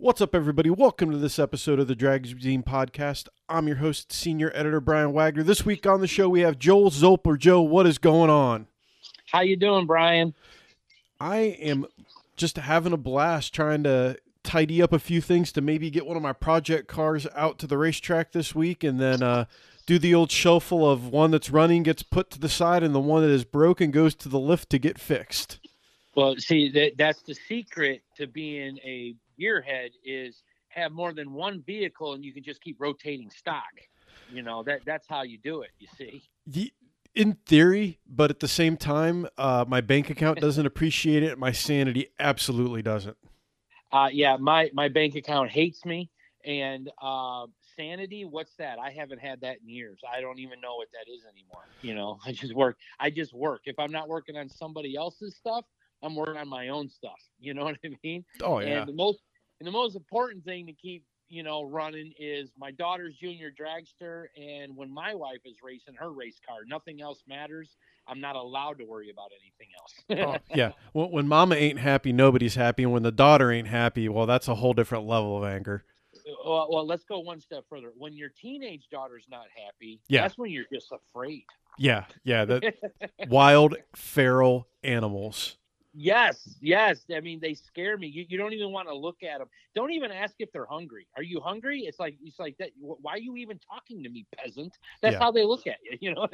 What's up, everybody? Welcome to this episode of the Dragzine Podcast. I'm your host, Senior Editor Brian Wagner. This week on the show, we have Joe Zolper. Joe, what is going on? How you doing, Brian? I am just having a blast trying to tidy up a few things to maybe get one of my project cars out to the racetrack this week and then uh, do the old shuffle of one that's running gets put to the side and the one that is broken goes to the lift to get fixed. Well, see, that, that's the secret to being a gearhead is have more than one vehicle and you can just keep rotating stock. You know, that that's how you do it, you see. The, in theory, but at the same time, uh, my bank account doesn't appreciate it. My sanity absolutely doesn't. Uh, yeah, my my bank account hates me, and uh, sanity. What's that? I haven't had that in years. I don't even know what that is anymore. You know, I just work. I just work. If I'm not working on somebody else's stuff, I'm working on my own stuff. You know what I mean? Oh yeah. And the most and the most important thing to keep you know running is my daughter's junior dragster and when my wife is racing her race car nothing else matters. I'm not allowed to worry about anything else. Oh, yeah. When, when mama ain't happy nobody's happy and when the daughter ain't happy well that's a whole different level of anger. Uh, well, well let's go one step further. When your teenage daughter's not happy yeah. that's when you're just afraid. Yeah yeah the wild feral animals Yes, yes. I mean, they scare me. You, you don't even want to look at them. Don't even ask if they're hungry. Are you hungry? It's like it's like that. Why are you even talking to me, peasant? That's yeah. how they look at you. You know.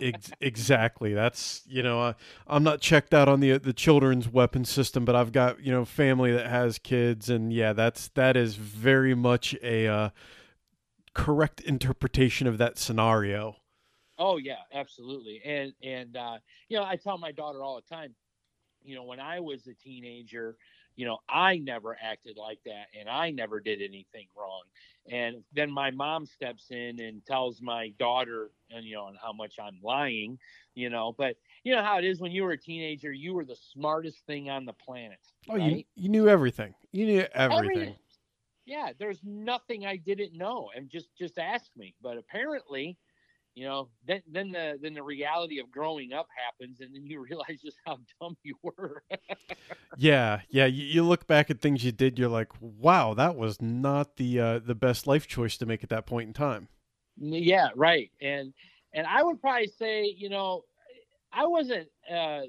Ex- exactly. That's you know. Uh, I'm not checked out on the the children's weapon system, but I've got you know family that has kids, and yeah, that's that is very much a uh, correct interpretation of that scenario. Oh yeah, absolutely. And and uh, you know, I tell my daughter all the time you know, when I was a teenager, you know, I never acted like that and I never did anything wrong. And then my mom steps in and tells my daughter, and you know, how much I'm lying, you know, but you know how it is when you were a teenager, you were the smartest thing on the planet. Oh, right? you, you knew everything. You knew everything. everything. Yeah, there's nothing I didn't know. And just just ask me. But apparently, you know then then the then the reality of growing up happens and then you realize just how dumb you were. Yeah yeah you, you, look back at things you did you're like wow that was not the uh the best life choice to make at that point in time. Yeah right and and i would probably say you know i wasn't uh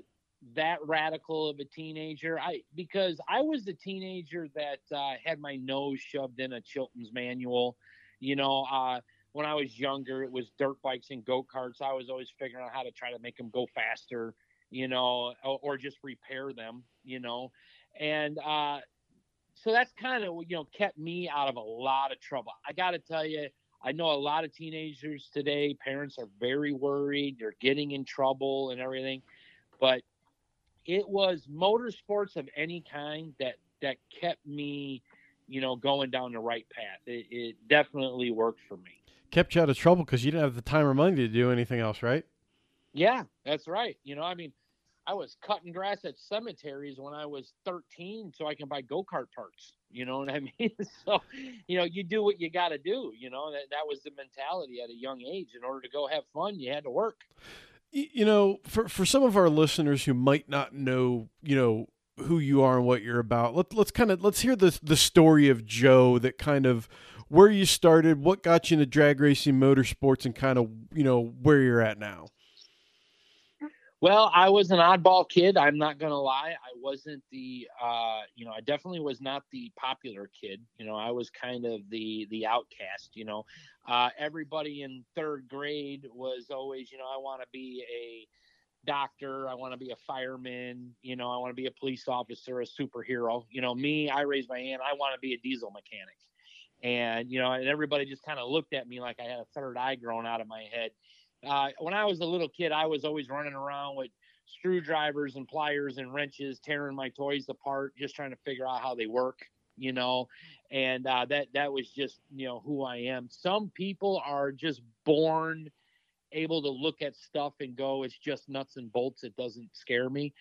that radical of a teenager i because i was the teenager that uh had my nose shoved in a chilton's manual you know uh when I was younger, it was dirt bikes and go karts. I was always figuring out how to try to make them go faster, you know, or, or just repair them, you know. And uh, so that's kind of, you know, kept me out of a lot of trouble. I got to tell you, I know a lot of teenagers today, parents are very worried, they're getting in trouble and everything. But it was motorsports of any kind that that kept me, you know, going down the right path. It, it definitely worked for me kept you out of trouble because you didn't have the time or money to do anything else, right? Yeah, that's right. You know, I mean, I was cutting grass at cemeteries when I was 13 so I can buy go kart parts. You know what I mean? so, you know, you do what you got to do. You know, that, that was the mentality at a young age. In order to go have fun, you had to work. You know, for, for some of our listeners who might not know, you know, who you are and what you're about, let, let's kind of let's hear the the story of Joe that kind of where you started, what got you into drag racing, motorsports, and kind of you know where you're at now. Well, I was an oddball kid. I'm not gonna lie. I wasn't the, uh, you know, I definitely was not the popular kid. You know, I was kind of the the outcast. You know, uh, everybody in third grade was always, you know, I want to be a doctor. I want to be a fireman. You know, I want to be a police officer, a superhero. You know, me, I raised my hand. I want to be a diesel mechanic and you know, and everybody just kind of looked at me like I had a third eye growing out of my head. Uh, when I was a little kid, I was always running around with screwdrivers and pliers and wrenches, tearing my toys apart, just trying to figure out how they work. You know, and uh, that that was just you know who I am. Some people are just born able to look at stuff and go, it's just nuts and bolts. It doesn't scare me,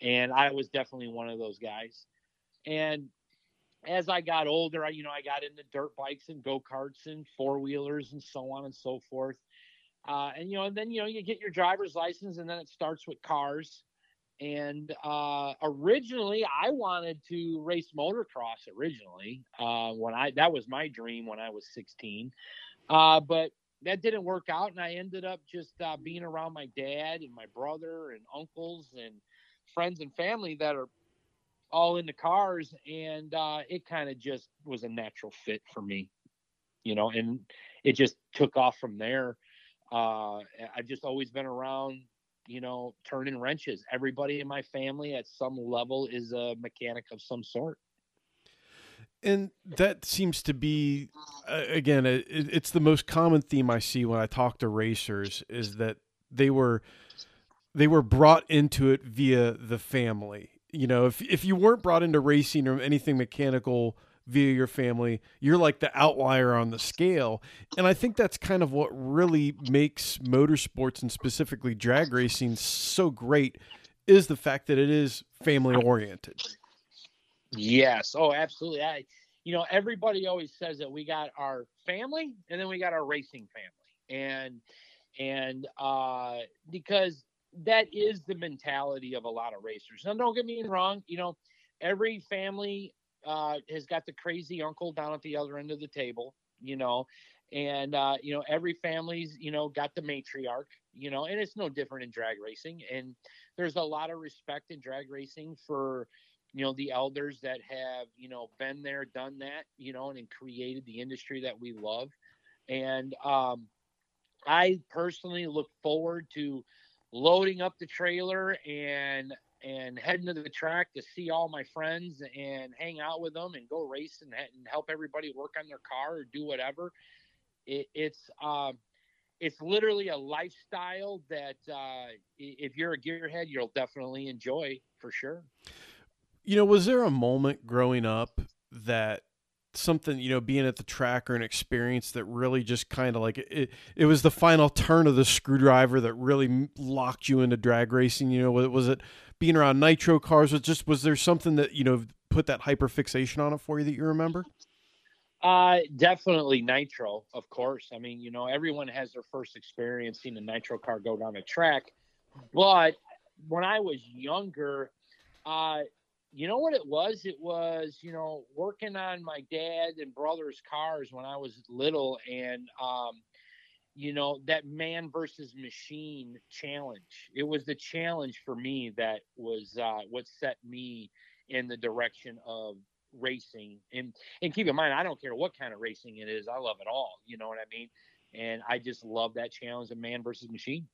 and I was definitely one of those guys. And as I got older, I, you know, I got into dirt bikes and go karts and four wheelers and so on and so forth. Uh, and you know, and then you know, you get your driver's license, and then it starts with cars. and uh, originally I wanted to race motocross originally uh, when I that was my dream when I was 16, uh, but that didn't work out, and I ended up just uh, being around my dad and my brother and uncles and friends and family that are all into cars, and uh, it kind of just was a natural fit for me, you know, and it just took off from there. Uh, I've just always been around you know, turning wrenches. Everybody in my family at some level is a mechanic of some sort. And that seems to be, uh, again, it, it's the most common theme I see when I talk to racers is that they were they were brought into it via the family. You know, if if you weren't brought into racing or anything mechanical via your family. You're like the outlier on the scale. And I think that's kind of what really makes motorsports and specifically drag racing so great is the fact that it is family oriented. Yes. Oh, absolutely. I you know, everybody always says that we got our family and then we got our racing family. And and uh because that is the mentality of a lot of racers. Now don't get me wrong, you know, every family uh, has got the crazy uncle down at the other end of the table, you know, and uh, you know every family's you know got the matriarch, you know, and it's no different in drag racing. And there's a lot of respect in drag racing for you know the elders that have you know been there, done that, you know, and created the industry that we love. And um, I personally look forward to loading up the trailer and and heading to the track to see all my friends and hang out with them and go race and, and help everybody work on their car or do whatever. It, it's um, it's literally a lifestyle that uh, if you're a gearhead, you'll definitely enjoy for sure. You know, was there a moment growing up that something you know being at the track or an experience that really just kind of like it it was the final turn of the screwdriver that really locked you into drag racing you know was it being around nitro cars was just was there something that you know put that hyper fixation on it for you that you remember? Uh definitely nitro of course. I mean you know everyone has their first experience seeing a nitro car go down a track. But when i was younger uh you know what it was? It was, you know, working on my dad and brother's cars when I was little and um you know, that man versus machine challenge. It was the challenge for me that was uh what set me in the direction of racing. And and keep in mind, I don't care what kind of racing it is. I love it all. You know what I mean? And I just love that challenge of man versus machine.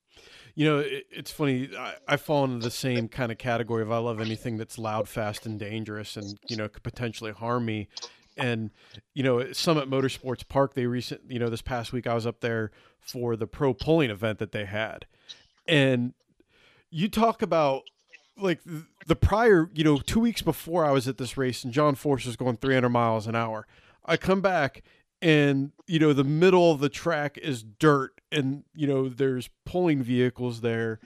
You know, it, it's funny. I, I, fall into the same kind of category of I love anything that's loud, fast, and dangerous, and you know could potentially harm me. And you know, Summit Motorsports Park, they recent, you know, this past week I was up there for the pro pulling event that they had, and you talk about like the prior, you know, two weeks before I was at this race, and John Force was going 300 miles an hour. I come back and you know the middle of the track is dirt and you know there's pulling vehicles there.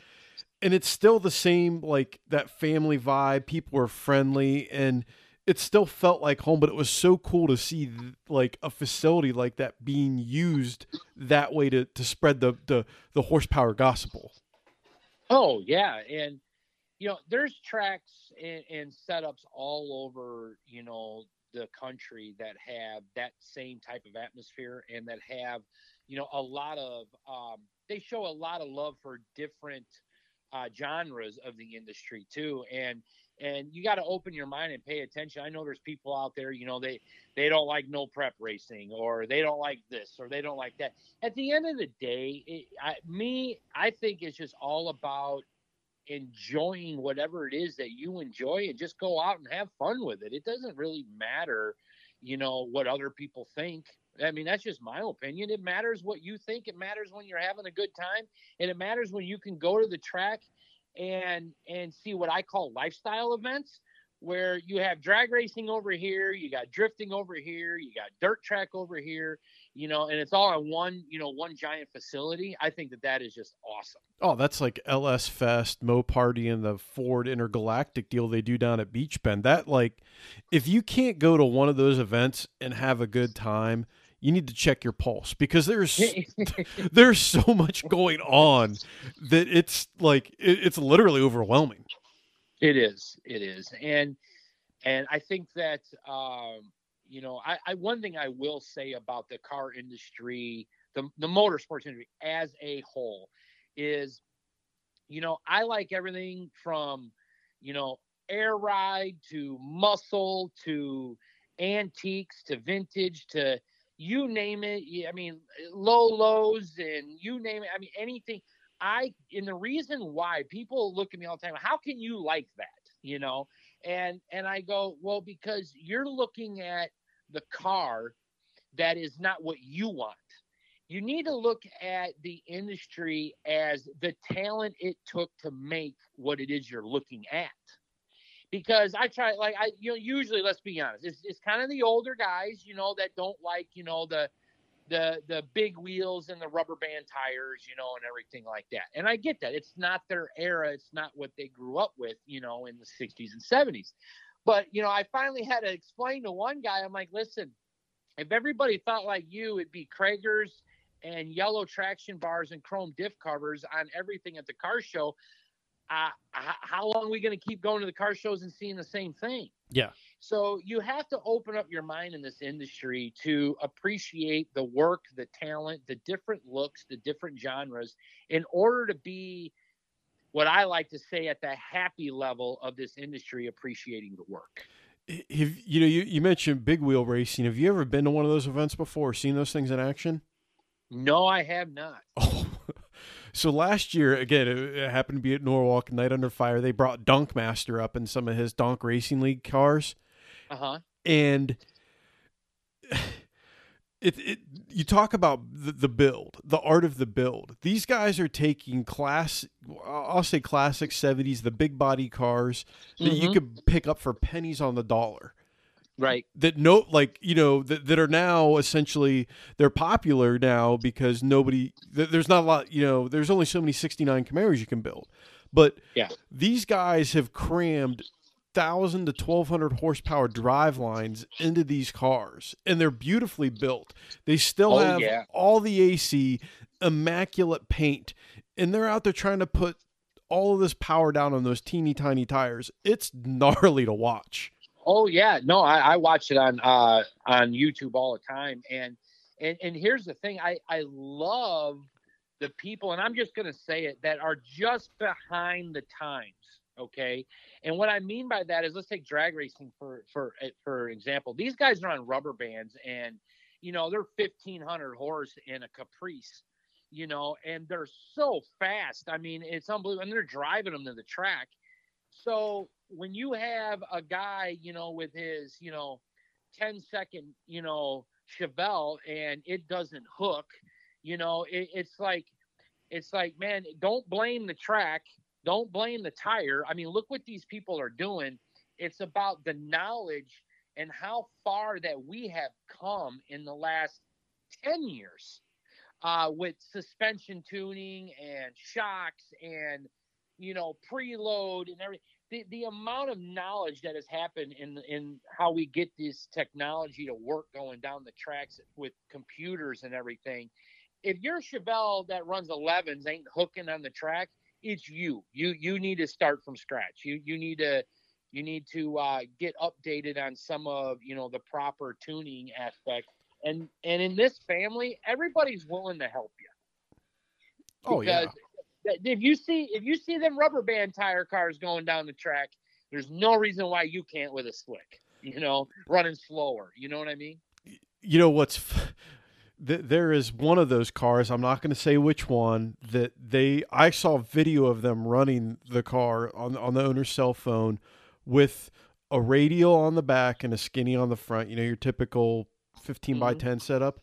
And it's still the same like that family vibe people are friendly and it still felt like home but it was so cool to see like a facility like that being used that way to to spread the the, the horsepower gospel. Oh yeah and you know there's tracks and, and setups all over you know the country that have that same type of atmosphere and that have you know a lot of um, they show a lot of love for different uh, genres of the industry too. And and you got to open your mind and pay attention. I know there's people out there you know they they don't like no prep racing or they don't like this or they don't like that. At the end of the day it, I, me i think it's just all about enjoying whatever it is that you enjoy and just go out and have fun with it. It doesn't really matter, you know, what other people think. I mean, that's just my opinion. It matters what you think. It matters when you're having a good time, and it matters when you can go to the track and and see what I call lifestyle events where you have drag racing over here, you got drifting over here, you got dirt track over here, you know, and it's all on one, you know, one giant facility. I think that that is just awesome. Oh, that's like LS Fest, Moparty, and the Ford Intergalactic deal they do down at Beach Bend. That like, if you can't go to one of those events and have a good time, you need to check your pulse because there's there's so much going on that it's like it, it's literally overwhelming. It is. It is. And and I think that um, you know, I, I one thing I will say about the car industry, the the motorsports industry as a whole, is, you know, I like everything from, you know, air ride to muscle to antiques to vintage to you name it. I mean, low lows and you name it. I mean, anything. I and the reason why people look at me all the time, how can you like that? You know, and and I go, well, because you're looking at the car that is not what you want. You need to look at the industry as the talent it took to make what it is you're looking at. Because I try, like I, you know, usually, let's be honest, it's, it's kind of the older guys, you know, that don't like, you know, the the the big wheels and the rubber band tires, you know, and everything like that. And I get that. It's not their era. It's not what they grew up with, you know, in the 60s and 70s. But, you know, I finally had to explain to one guy, I'm like, listen, if everybody thought like you, it'd be Cragars and yellow traction bars and chrome diff covers on everything at the car show. Uh, how long are we going to keep going to the car shows and seeing the same thing? Yeah. So you have to open up your mind in this industry to appreciate the work, the talent, the different looks, the different genres in order to be what I like to say at the happy level of this industry appreciating the work. Have, you know, you, you mentioned big wheel racing. Have you ever been to one of those events before, seen those things in action? No, I have not. Oh, so last year, again, it, happened to be at Norwalk, Night Under Fire. They brought Donkmaster up in some of his Donk Racing League cars. Uh huh. And it, it you talk about the, the, build, the art of the build. These guys are taking class, I'll say classic '70s, the big body cars that mm-hmm. you could pick up for pennies on the dollar. Right. That no, like you know, that, that are now essentially they're popular now because nobody, there's not a lot, you know, there's only so many '69 Camaros you can build, but yeah, these guys have crammed thousand to twelve hundred horsepower drive lines into these cars, and they're beautifully built. They still oh, have yeah. all the AC, immaculate paint, and they're out there trying to put all of this power down on those teeny tiny tires. It's gnarly to watch. Oh yeah, no, I, I watch it on uh, on YouTube all the time, and and and here's the thing, I I love the people, and I'm just gonna say it that are just behind the times. Okay, and what I mean by that is, let's take drag racing for for eh, for example. These guys are on rubber bands, and you know they're 1500 horse in a Caprice, you know, and they're so fast. I mean, it's unbelievable, and they're driving them to the track. So when you have a guy, you know, with his, you know, 10 second, you know, Chevelle and it doesn't hook, you know, it, it's like, it's like, man, don't blame the track don't blame the tire. I mean, look what these people are doing. It's about the knowledge and how far that we have come in the last 10 years uh, with suspension tuning and shocks and, you know, preload and everything. The, the amount of knowledge that has happened in in how we get this technology to work going down the tracks with computers and everything. If your Chevelle that runs 11s ain't hooking on the track, it's you. You you need to start from scratch. You you need to you need to uh, get updated on some of you know the proper tuning aspect. And and in this family, everybody's willing to help you. Oh yeah. If you see if you see them rubber band tire cars going down the track, there's no reason why you can't with a slick. You know, running slower. You know what I mean? You know what's th- there is one of those cars. I'm not going to say which one. That they I saw video of them running the car on on the owner's cell phone with a radial on the back and a skinny on the front. You know your typical 15 mm-hmm. by 10 setup.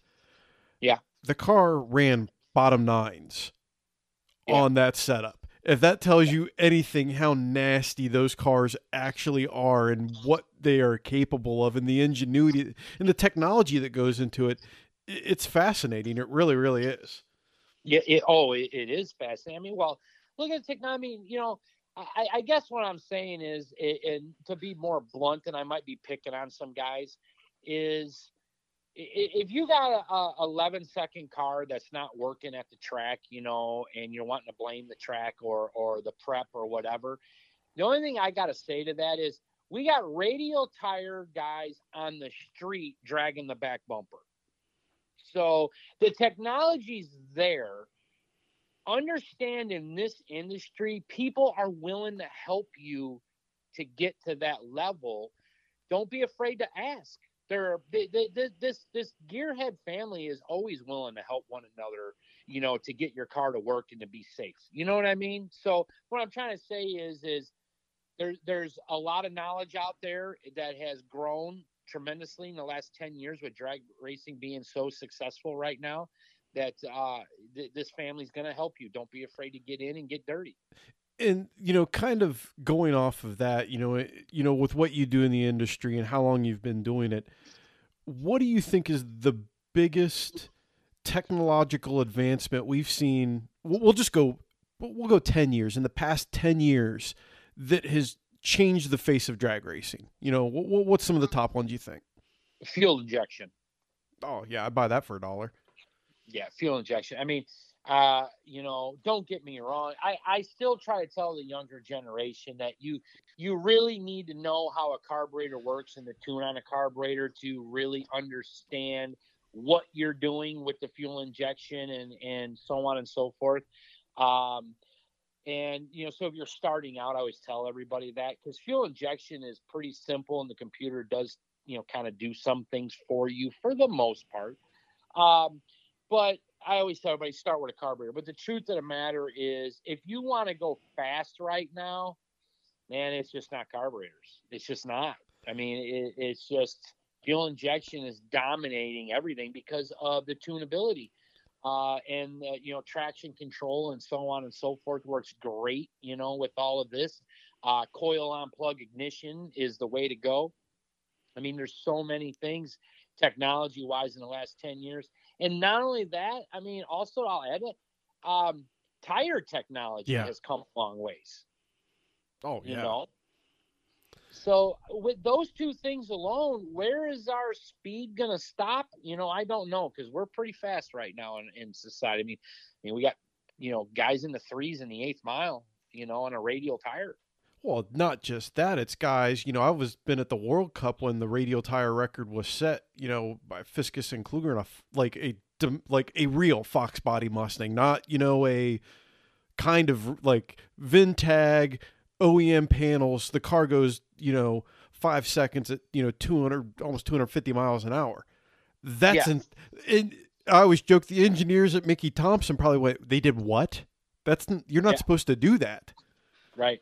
Yeah. The car ran bottom nines yeah. on that setup. If that tells you anything, how nasty those cars actually are and what they are capable of, and the ingenuity and the technology that goes into it, it's fascinating. It really, really is. Yeah. It, oh, it, it is fascinating. I mean, well, look at the technology. I mean, you know, I, I guess what I'm saying is, and to be more blunt, and I might be picking on some guys, is if you got a, a 11 second car that's not working at the track, you know, and you're wanting to blame the track or or the prep or whatever, The only thing I got to say to that is we got radial tire guys on the street dragging the back bumper. So the technology's there. Understand in this industry, people are willing to help you to get to that level. Don't be afraid to ask. They're, they, they, this this gearhead family is always willing to help one another, you know, to get your car to work and to be safe. You know what I mean? So what I'm trying to say is is there, there's a lot of knowledge out there that has grown tremendously in the last 10 years with drag racing being so successful right now that uh, th- this family's going to help you. Don't be afraid to get in and get dirty. And you know, kind of going off of that, you know, you know, with what you do in the industry and how long you've been doing it, what do you think is the biggest technological advancement we've seen? We'll just go, we'll go ten years. In the past ten years, that has changed the face of drag racing? You know, what, what's some of the top ones you think? Fuel injection. Oh yeah, I'd buy that for a dollar. Yeah, fuel injection. I mean, uh, you know, don't get me wrong. I, I still try to tell the younger generation that you you really need to know how a carburetor works and the tune on a carburetor to really understand what you're doing with the fuel injection and and so on and so forth. Um, and you know, so if you're starting out, I always tell everybody that because fuel injection is pretty simple, and the computer does you know kind of do some things for you for the most part. Um, but I always tell everybody start with a carburetor. But the truth of the matter is, if you want to go fast right now, man, it's just not carburetors. It's just not. I mean, it, it's just fuel injection is dominating everything because of the tunability uh, and uh, you know traction control and so on and so forth works great. You know with all of this, uh, coil on plug ignition is the way to go. I mean, there's so many things technology wise in the last 10 years. And not only that, I mean, also I'll add it, um, tire technology yeah. has come a long ways. Oh, yeah. You know, so with those two things alone, where is our speed going to stop? You know, I don't know because we're pretty fast right now in, in society. I mean, I mean, we got you know guys in the threes in the eighth mile, you know, on a radial tire. Well, not just that; it's guys. You know, I was been at the World Cup when the radial tire record was set. You know, by Fiskus and Kluger, in a, like a like a real Fox body Mustang, not you know a kind of like Vintag OEM panels, the car goes, you know, five seconds at, you know, 200, almost 250 miles an hour. That's, yeah. an, I always joke the engineers at Mickey Thompson probably went, they did what? That's, you're not yeah. supposed to do that. Right.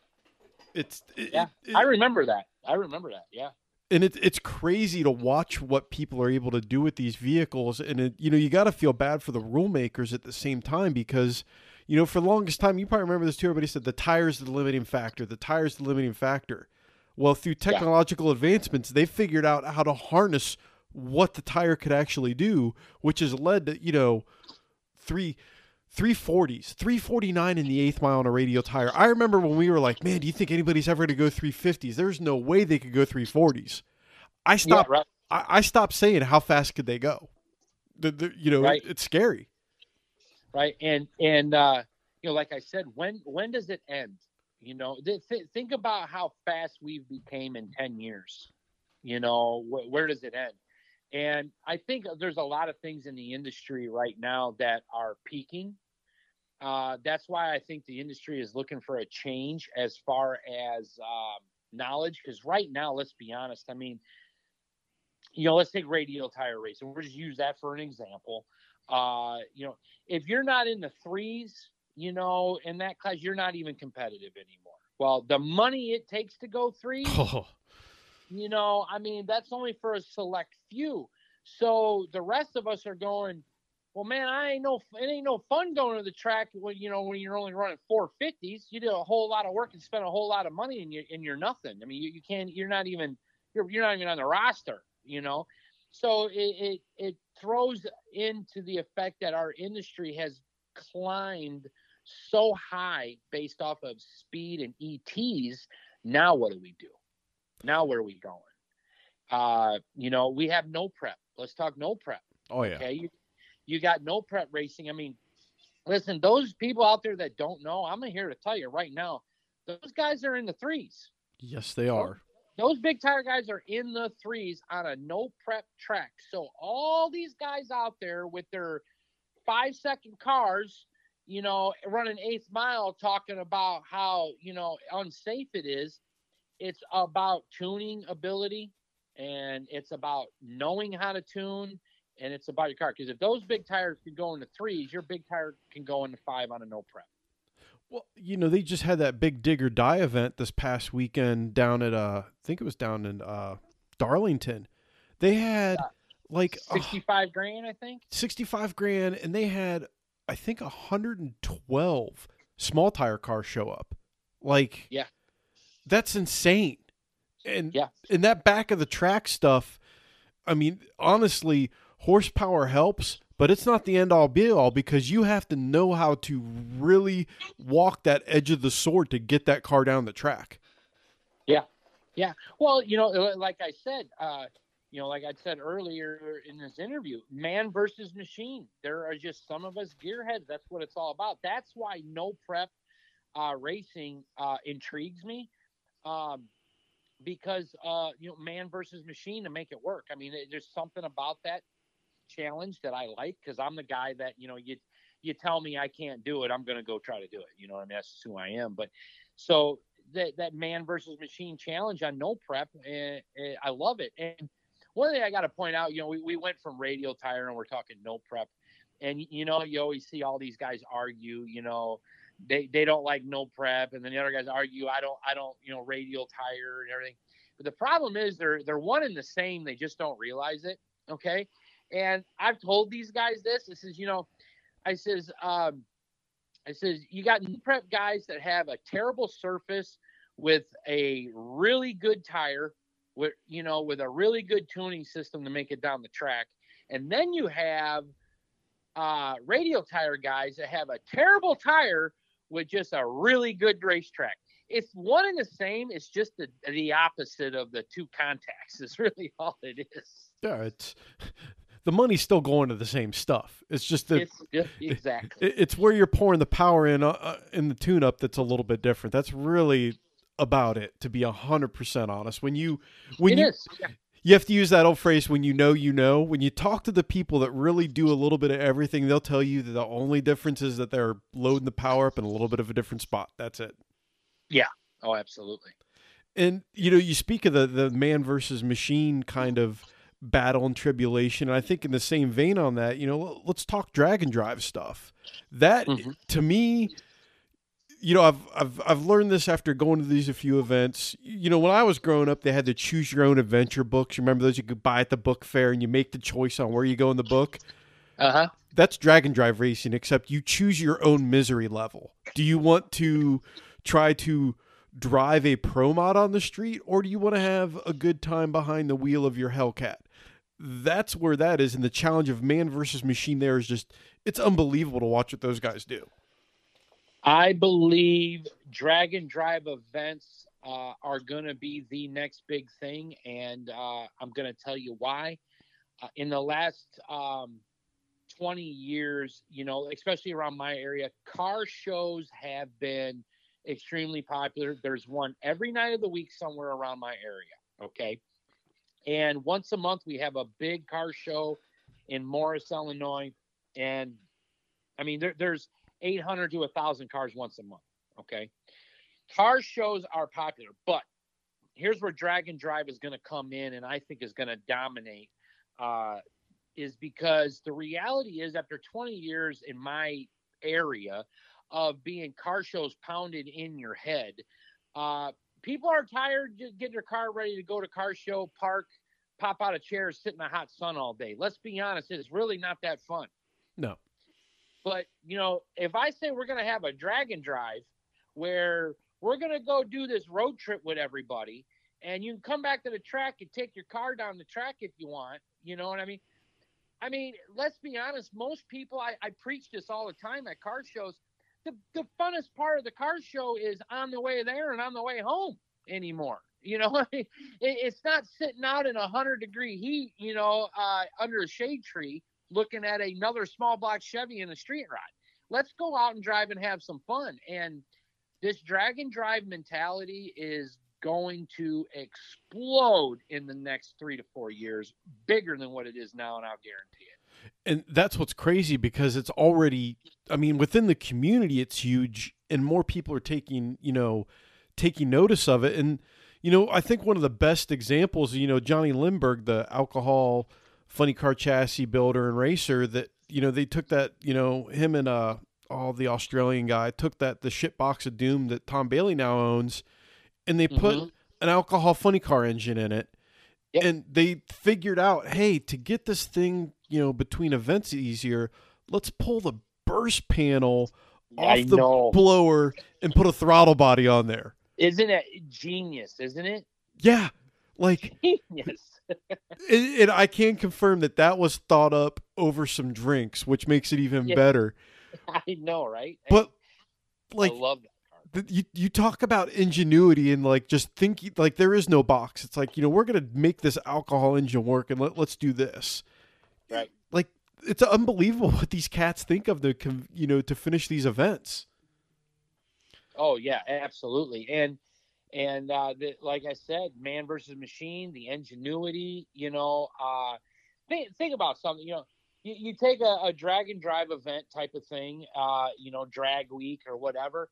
It's, it, yeah, it, I remember that. I remember that. Yeah. And it's it's crazy to watch what people are able to do with these vehicles. And, it, you know, you got to feel bad for the rule makers at the same time because, you know, for the longest time, you probably remember this too. Everybody said the tire's the limiting factor. The tire's the limiting factor. Well, through technological yeah. advancements, they figured out how to harness what the tire could actually do, which has led to you know three. 340s, 349 in the eighth mile on a radial tire. I remember when we were like, man, do you think anybody's ever going to go 350s? There's no way they could go 340s. I stopped. Yeah, right. I, I, stopped saying how fast could they go. The, the you know, right. it, it's scary right? And and uh, you know, like I said, when when does it end? You know, th- th- think about how fast we've became in ten years. You know, wh- where does it end? And I think there's a lot of things in the industry right now that are peaking. Uh, that's why I think the industry is looking for a change as far as um, knowledge. Because right now, let's be honest. I mean, you know, let's take radial tire racing. We'll just use that for an example. Uh, you know, if you're not in the threes, you know, in that class, you're not even competitive anymore. Well, the money it takes to go three, oh. you know, I mean, that's only for a select few. So the rest of us are going, well, man, I ain't no, it ain't no fun going to the track when you know when you're only running four fifties. You do a whole lot of work and spend a whole lot of money, and you and you're nothing. I mean, you, you can't, you're not even, you're you're not even on the roster, you know. So it, it it throws into the effect that our industry has climbed so high based off of speed and ETs. Now what do we do? Now where are we going? Uh, you know, we have no prep. Let's talk no prep. Oh yeah. Okay. You, you got no prep racing. I mean, listen, those people out there that don't know, I'm here to tell you right now, those guys are in the threes. Yes, they are. Those big tire guys are in the threes on a no prep track. So all these guys out there with their five second cars, you know, running eighth mile, talking about how you know unsafe it is. It's about tuning ability, and it's about knowing how to tune, and it's about your car. Because if those big tires can go into threes, your big tire can go into five on a no prep. Well, you know, they just had that big digger die event this past weekend down at uh I think it was down in uh Darlington. They had Yeah. like a 65 grand, I think. 65 grand and they had I think 112 small tire cars show up. Like Yeah. That's insane. And Yeah. and that back of the track stuff, I mean, honestly, horsepower helps, but it's not the end all be all because you have to know how to really walk that edge of the sword to get that car down the track. Yeah. Yeah. Well, you know, like I said, uh, you know, like I said earlier in this interview, man versus machine. There are just some of us gearheads. That's what it's all about. That's why no prep uh, racing uh, intrigues me, um, because uh, you know, man versus machine to make it work. I mean, there's something about that challenge that I like because I'm the guy that you know you you tell me I can't do it, I'm to go try to do it. You know, what I mean, that's who I am. But so that that man versus machine challenge on no prep, and, I love it. And one thing I got to point out, you know, we, we went from radial tire and we're talking no prep, and you know, you always see all these guys argue, you know. They, they don't like no prep, and then the other guys argue. I don't I don't you know radial tire and everything. But the problem is they're they're one and the same. They just don't realize it. Okay, and I've told these guys this. This is you know, I says um, I says you got no prep guys that have a terrible surface with a really good tire, with you know, with a really good tuning system to make it down the track, and then you have uh, radial tire guys that have a terrible tire with just a really good racetrack. It's one and the same. It's just the the opposite of the two contacts. Is really all it is. Yeah, it's the money's still going to the same stuff. It's just that It's just exactly. it- it's where you're pouring the power in uh, uh, in the tune up that's a little bit different. That's really about it to be 100% honest. When you when It you. Yeah. you have to use that old phrase when you know you know. When you talk to the people that really do a little bit of everything, they'll tell you that the only difference is that they're loading the power up in a little bit of a different spot. That's it. Yeah. Oh, absolutely. And you know, you speak of the the man versus machine kind of battle and tribulation. And I think in the same vein on that, you know, let's talk drag and drive stuff. That Mhm. to me, you know, I've I've I've learned this after going to these a few events. You know, when I was growing up, they had the choose your own adventure books. Remember those you could buy at the book fair, and you make the choice on where you go in the book. Uh huh. That's drag and drive racing, except you choose your own misery level. Do you want to try to drive a pro mod on the street, or do you want to have a good time behind the wheel of your Hellcat? That's where that is, and the challenge of man versus machine there is just it's unbelievable to watch what those guys do. I believe drag and drive events uh, are going to be the next big thing, and uh, I'm going to tell you why. Uh, in the last um, 20 years, you know, especially around my area, car shows have been extremely popular. There's one every night of the week somewhere around my area. Okay. And once a month, we have a big car show in Morris, Illinois. And I mean, there, there's 800 to 1,000 cars once a month. Okay. Car shows are popular, but here's where drag and drive is going to come in and I think is going to dominate. Uh, is because the reality is, after 20 years in my area of being car shows pounded in your head, uh, people are tired. Just get their car ready to go to car show, park, pop out of chairs, sit in the hot sun all day. Let's be honest, it's really not that fun. No. But you know, if I say we're gonna have a drag and drive where we're gonna go do this road trip with everybody, and you can come back to the track and take your car down the track if you want, you know what I mean? I mean, let's be honest, most people I, I preach this all the time at car shows. The the funnest part of the car show is on the way there and on the way home anymore. You know, it, it's not sitting out in a hundred degree heat, you know, uh, under a shade tree looking at another small block Chevy in a street ride. Let's go out and drive and have some fun. And this drag and drive mentality is going to explode in the next three to four years, bigger than what it is now, and I'll guarantee it. And that's what's crazy because it's already, I mean, within the community, it's huge, and more people are taking, you know, taking notice of it. And, you know, I think one of the best examples, you know, Johnny Lindberg, the alcohol funny car chassis builder and racer, that, you know, they took that, you know, him and, uh, all the Australian guy took that the shit box of doom that Tom Bailey now owns and they put mm-hmm. an alcohol funny car engine in it. Yep. And they figured out, hey, to get this thing, you know, between events easier, let's pull the burst panel off I the know. blower and put a throttle body on there. Isn't it genius, isn't it? Yeah. Like genius. and, I can confirm that that was thought up over some drinks, which makes it even yeah. better. I know, right? But like I love that you you talk about ingenuity and like just thinking like there is no box. It's like you know we're gonna make this alcohol engine work and let let's do this. Right. Like it's unbelievable what these cats think of the you know to finish these events. Oh yeah, absolutely. And and uh, the, like I said, man versus machine, the ingenuity. You know, uh, think think about something. You know, you, you take a, a drag and drive event type of thing. Uh, you know, drag week or whatever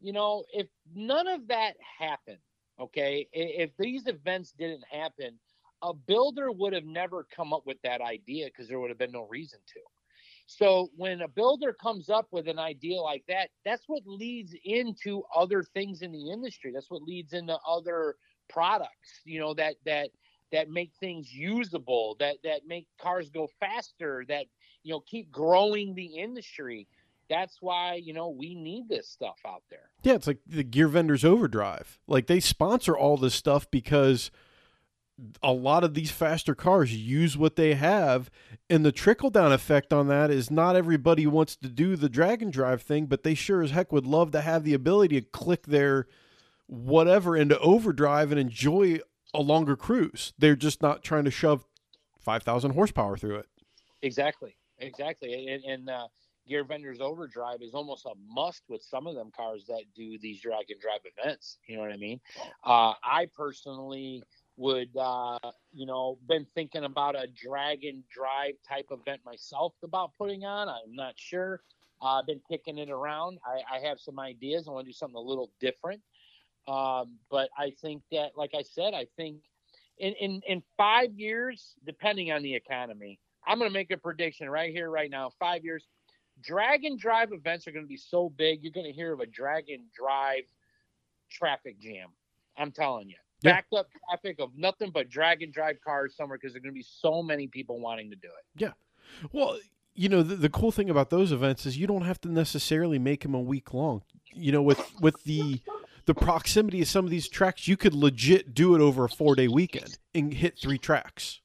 you know, if none of that happened, okay, if these events didn't happen, a builder would have never come up with that idea because there would have been no reason to. So when a builder comes up with an idea like that, that's what leads into other things in the industry. That's what leads into other products, you know, that that that make things usable, that that make cars go faster, that you know keep growing the industry that's why you know we need this stuff out there. Yeah, it's like the Gear Vendors Overdrive. Like they sponsor all this stuff because a lot of these faster cars use what they have, and the trickle down effect on that is not everybody wants to do the drag and drive thing, but they sure as heck would love to have the ability to click their whatever into overdrive and enjoy a longer cruise. They're just not trying to shove five thousand horsepower through it. Exactly, exactly, and, and uh, Gear Vendors Overdrive is almost a must with some of them cars that do these drag and drive events. You know what I mean? Uh, I personally would, uh, you know, been thinking about a drag and drive type event myself about putting on. I'm not sure. Uh, I've been kicking it around. I, I have some ideas. I want to do something a little different. Um, but I think that, like I said, I think in, in, in five years, depending on the economy, I'm going to make a prediction right here, right now. Five years, drag and drive events are going to be so big, you're going to hear of a drag and drive traffic jam. I'm telling you. Yeah. Backed up traffic of nothing but drag and drive cars somewhere because there's going to be so many people wanting to do it. Yeah. Well, you know, the, the cool thing about those events is you don't have to necessarily make them a week long. You know, with with the the proximity of some of these tracks, you could legit do it over a four day weekend and hit three tracks.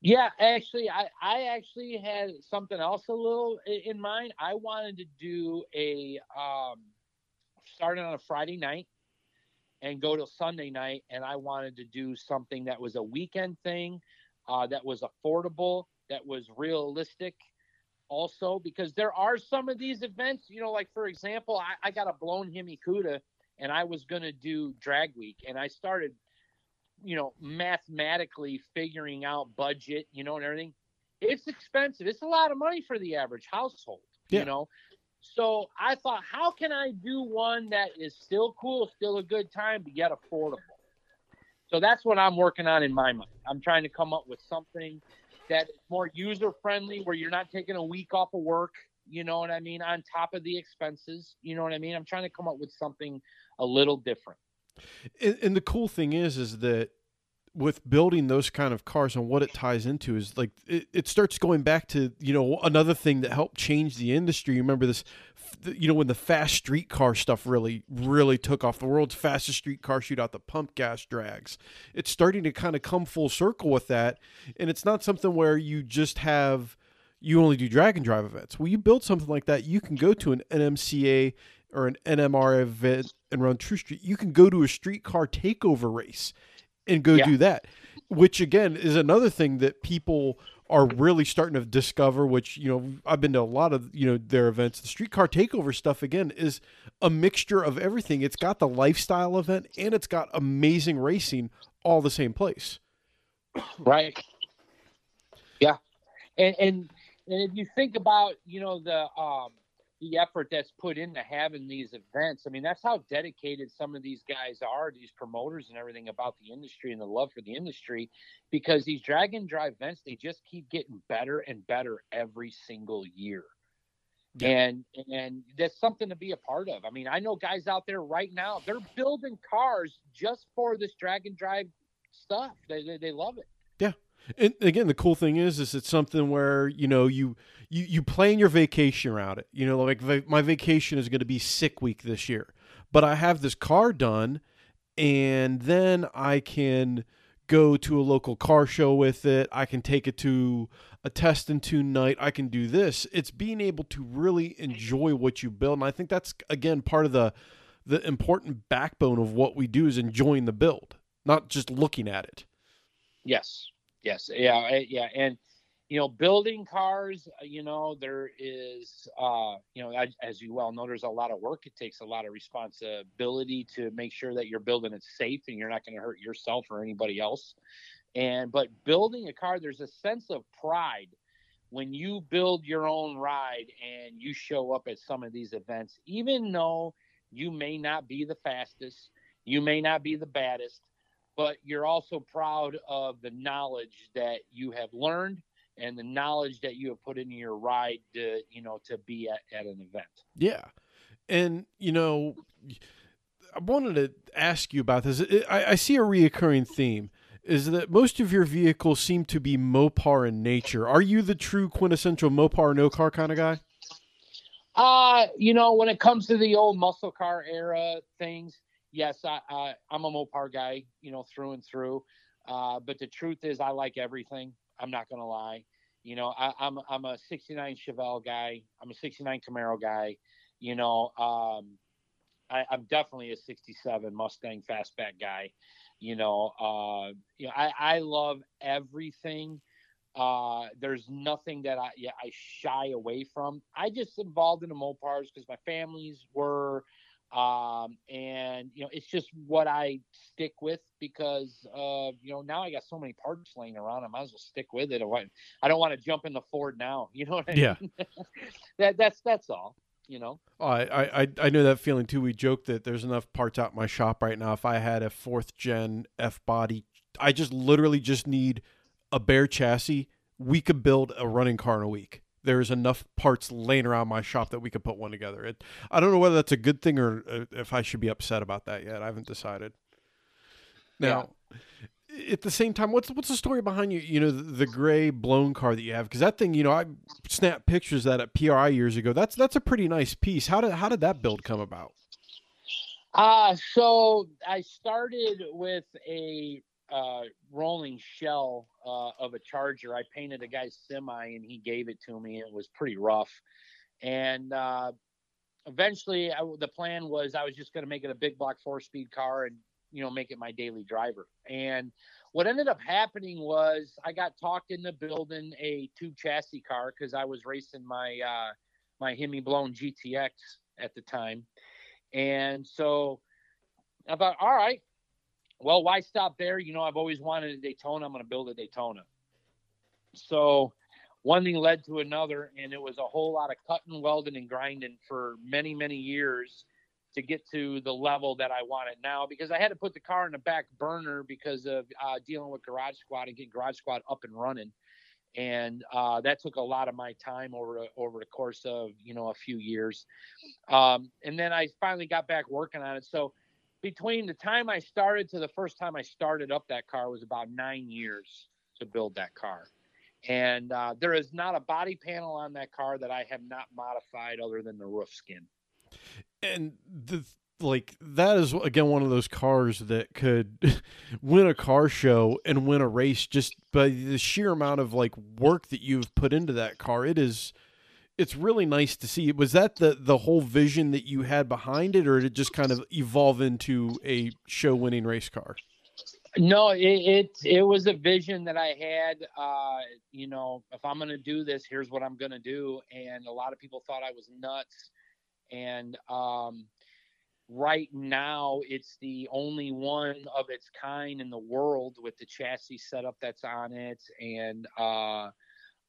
Yeah, actually, I, I actually had something else a little in mind. I wanted to do a um, starting on a Friday night and go to Sunday night, and I wanted to do something that was a weekend thing, uh, that was affordable, that was realistic. Also, because there are some of these events, you know, like for example, I, I got a blown Hemi Cuda, and I was going to do Drag Week, and I started you know, mathematically figuring out budget, you know, and everything, it's expensive. It's a lot of money for the average household, yeah. you know. So I thought, how can I do one that is still cool, still a good time, but yet affordable? So that's what I'm working on in my mind. I'm trying to come up with something that is more user friendly, where you're not taking a week off of work, you know what I mean, on top of the expenses, you know what I mean. I'm trying to come up with something a little different. And, and the cool thing is, is that with building those kind of cars and what it ties into is like it, it starts going back to you know another thing that helped change the industry. You remember this you know when the fast street car stuff really really took off the world's fastest street car shoot out the pump gas drags. It's starting to kind of come full circle with that and it's not something where you just have you only do drag and drive events. Well you build something like that you can go to an nmca or an NMR event and run True Street, you can go to a streetcar takeover race and go yeah. do that. Which again is another thing that people are really starting to discover, which you know I've been to a lot of you know their events. The streetcar takeover stuff again is a mixture of everything. It's got the lifestyle event and it's got amazing racing all the same place. Right. Yeah, and and and if you think about you know the um the effort that's put into having these events. I mean, that's how dedicated some of these guys are, these promoters and everything about the industry and the love for the industry, because these drag and drive events, they just keep getting better and better every single year. Yeah. And and that's something to be a part of. I mean, I know guys out there right now, they're building cars just for this drag and drive stuff. They they, they love it. And again, the cool thing is, is it's something where you know you you you plan your vacation around it. You know, like va- my vacation is going to be sick week this year, but I have this car done, and then I can go to a local car show with it. I can take it to a test and tune night. I can do this. It's being able to really enjoy what you build, and I think that's again part of the the important backbone of what we do is enjoying the build, not just looking at it. Yes. Yes. Yeah. Yeah. And you know, building cars, uh, you know, there is, uh, you know, as, you well know, there's a lot of work. It takes a lot of responsibility to make sure that you're building it safe and you're not going to hurt yourself or anybody else. And, but building a car, there's a sense of pride when you build your own ride and you show up at some of these events, even though you may not be the fastest, you may not be the baddest, but you're also proud of the knowledge that you have learned and the knowledge that you have put into your ride to you know to be at, at an event. Yeah. And you know i wanted to ask you about this. I, I see a reoccurring theme is that most of your vehicles seem to be mopar in nature. Are you the true quintessential mopar no car kind of guy? Uh you know when it comes to the old muscle car era things yes i, I i'm a mopar guy you know through and through uh, but the truth is i like everything I'm not gonna lie. You know, I, am I'm, I'm a '69 Chevelle guy. I'm a '69 Camaro guy. You know, um, I, am definitely a '67 Mustang fastback guy. You know, uh, you know, I, I love everything. Uh, there's nothing that I yeah, I shy away from. I just involved in the Mopars because my families were um, and you know it's just what I stick with because uh, you know now I got so many parts laying around. I might as well stick with it. I don't want to jump in the Ford now. You know what I yeah. mean? that that's that's all. You know. Oh, I, I I know that feeling too. We joke that there's enough parts out in my shop right now. If I had a fourth gen F body, I just literally just need a bare chassis. We could build a running car in a week there's enough parts laying around my shop that we could put one together. It, I don't know whether that's a good thing or uh, if I should be upset about that yet. I haven't decided. Now, yeah. at the same time, what's what's the story behind you? You know, the, the gray blown car that you have because that thing, you know, I snapped pictures of that at PRI years ago. That's that's a pretty nice piece. How did how did that build come about? Uh so I started with a uh, rolling shell uh, of a Charger. I painted a guy's semi and he gave it to me. It was pretty rough. And uh, eventually, I, the plan was I was just going to make it a big block four speed car and, you know, make it my daily driver. And what ended up happening was I got talked into building a two chassis car because I was racing my, uh, my Hemi blown GTX at the time. And so I thought, all right, well, why stop there? You know, I've always wanted a Daytona. I'm going to build a Daytona. So one thing led to another, and it was a whole lot of cutting, welding, and grinding for many, many years to get to the level that I wanted now because I had to put the car in the back burner because of uh, dealing with Garage Squad and getting Garage Squad up and running. And uh, that took a lot of my time over over the course of you know a few years, um, and then I finally got back working on it. So between the time I started to the first time I started up that car was about nine years to build that car. And uh, there is not a body panel on that car that I have not modified other than the roof skin. And the like that is again one of those cars that could win a car show and win a race just by the sheer amount of like work that you've put into that car. It is it's really nice to see. Was that the the whole vision that you had behind it, or did it just kind of evolve into a show winning race car? No, it, it, it was a vision that I had. Uh, you know, if I'm going to do this, here's what I'm going to do. And a lot of people thought I was nuts. And um, right now, it's the only one of its kind in the world with the chassis setup that's on it and uh,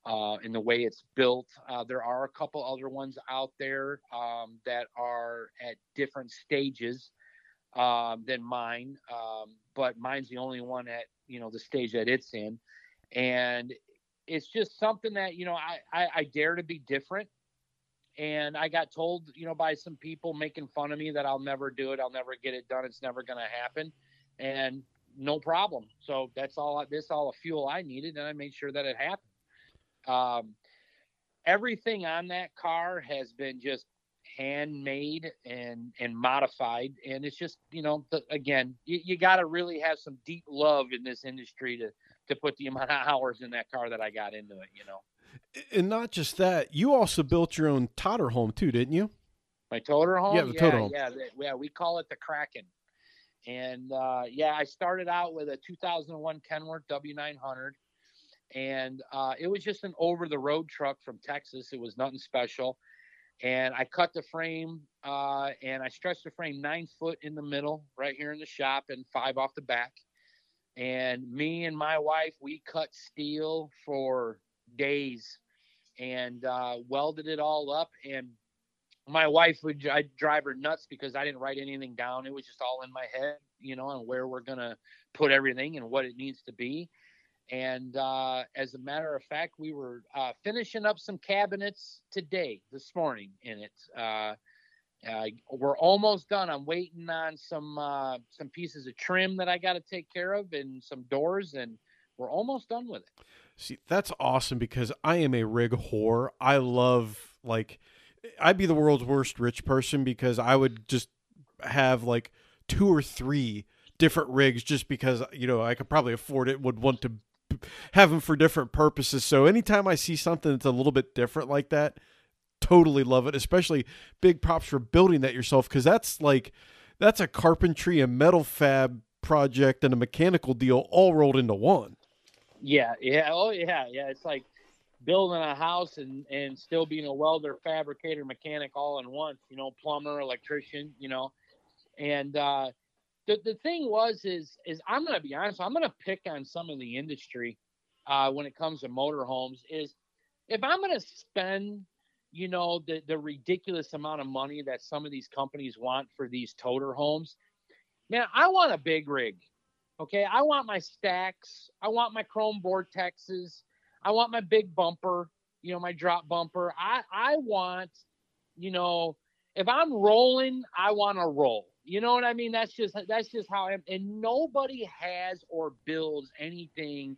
uh, in the way it's built. Uh, there are a couple other ones out there um, that are at different stages um, than mine, um, but mine's the only one at you know the stage that it's in, and it's just something that you know I, I, I dare to be different. And I got told, you know, by some people making fun of me that I'll never do it, I'll never get it done, it's never going to happen, and no problem. So that's all. This all the fuel I needed, and I made sure that it happened. Um, everything on that car has been just handmade and and modified. And it's just you know the, again you, you got to really have some deep love in this industry to to put the amount of hours in that car that i got into it you know? And not just that you also built your own toter home too didn't you? My toter home? Yeah the yeah, toter home. yeah yeah we call it the kraken. And uh, yeah i started out with a 2001 kenworth w900 and uh, it was just an over the road truck from texas it was nothing special and I cut the frame uh, and I stretched the frame nine foot in the middle, right here in the shop, and five off the back. And me and my wife, we cut steel for days and uh, welded it all up. And my wife would I'd drive her nuts because I didn't write anything down. It was just all in my head, you know, on where we're gonna put everything and what it needs to be. And uh, as a matter of fact, we were uh, finishing up some cabinets today, this morning, in it. Uh, uh we're almost done. I'm waiting on some uh, some pieces of trim that I got to take care of, and some doors, and we're almost done with it. See, that's awesome because I am a rig whore. I love like I'd be the world's worst rich person because I would just have like two or three different rigs just because you know I could probably afford it would want to have them for different purposes. So anytime I see something that's a little bit different like that, totally love it. Especially big props for building that yourself because that's like that's a carpentry and metal fab project and a mechanical deal all rolled into one. Yeah, yeah, oh yeah, yeah. It's like building a house and and still being a welder, fabricator, mechanic all in one. You know, plumber, electrician. You know, and uh, the, the thing was is is I'm gonna be honest, I'm gonna pick on some of the industry uh, when it comes to motorhomes. Is if I'm gonna spend, you know, the the ridiculous amount of money that some of these companies want for these toter homes, man, I want a big rig. Okay, I want my stacks, I want my chrome vortexes, I want my big bumper, you know, my drop bumper. I I want, you know, if I'm rolling, I want to roll. You know what I mean? That's just that's just how I am. And nobody has or builds anything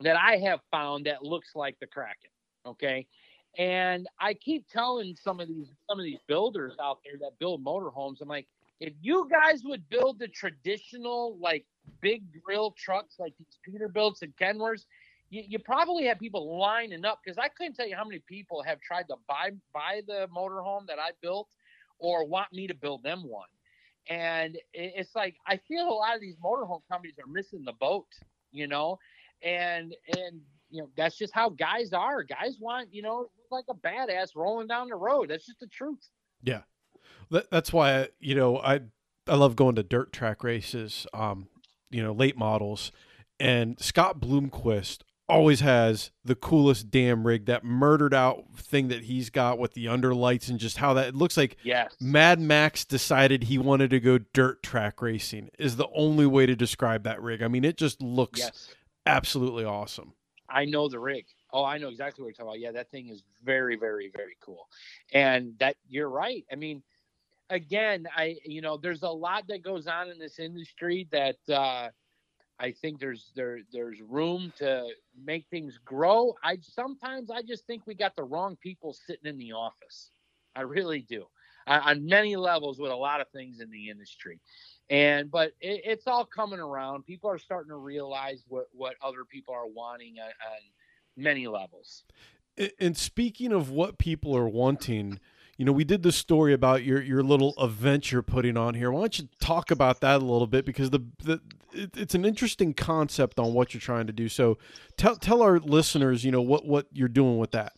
that I have found that looks like the Kraken. Okay. And I keep telling some of these some of these builders out there that build motorhomes, I'm like, if you guys would build the traditional like big grill trucks like these Peterbilts and Kenworths, you, you probably have people lining up because I couldn't tell you how many people have tried to buy buy the motorhome that I built or want me to build them one. And it's like I feel a lot of these motorhome companies are missing the boat, you know, and and you know that's just how guys are. Guys want you know like a badass rolling down the road. That's just the truth. Yeah, that's why you know I I love going to dirt track races. Um, you know, late models, and Scott Bloomquist always has the coolest damn rig that murdered out thing that he's got with the underlights and just how that it looks like yes. Mad Max decided he wanted to go dirt track racing is the only way to describe that rig. I mean, it just looks yes. absolutely awesome. I know the rig. Oh, I know exactly what you're talking about. Yeah, that thing is very, very, very cool. And that you're right. I mean, again, I you know, there's a lot that goes on in this industry that uh I think there's there there's room to make things grow. I sometimes I just think we got the wrong people sitting in the office. I really do, on many levels with a lot of things in the industry. And but it, it's all coming around. People are starting to realize what what other people are wanting on, on many levels. And speaking of what people are wanting, you know, we did the story about your your little event you're putting on here. Why don't you talk about that a little bit because the the it, it's an interesting concept on what you're trying to do. So tell tell our listeners, you know, what what you're doing with that.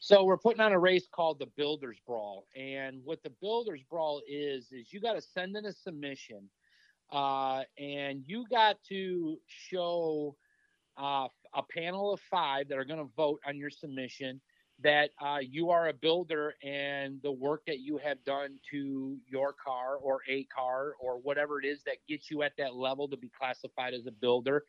So we're putting on a race called the Builders Brawl, and what the Builders Brawl is is you got to send in a submission, uh, and you got to show uh, a panel of five that are going to vote on your submission that uh, you are a builder and the work that you have done to your car or a car or whatever it is that gets you at that level to be classified as a builder,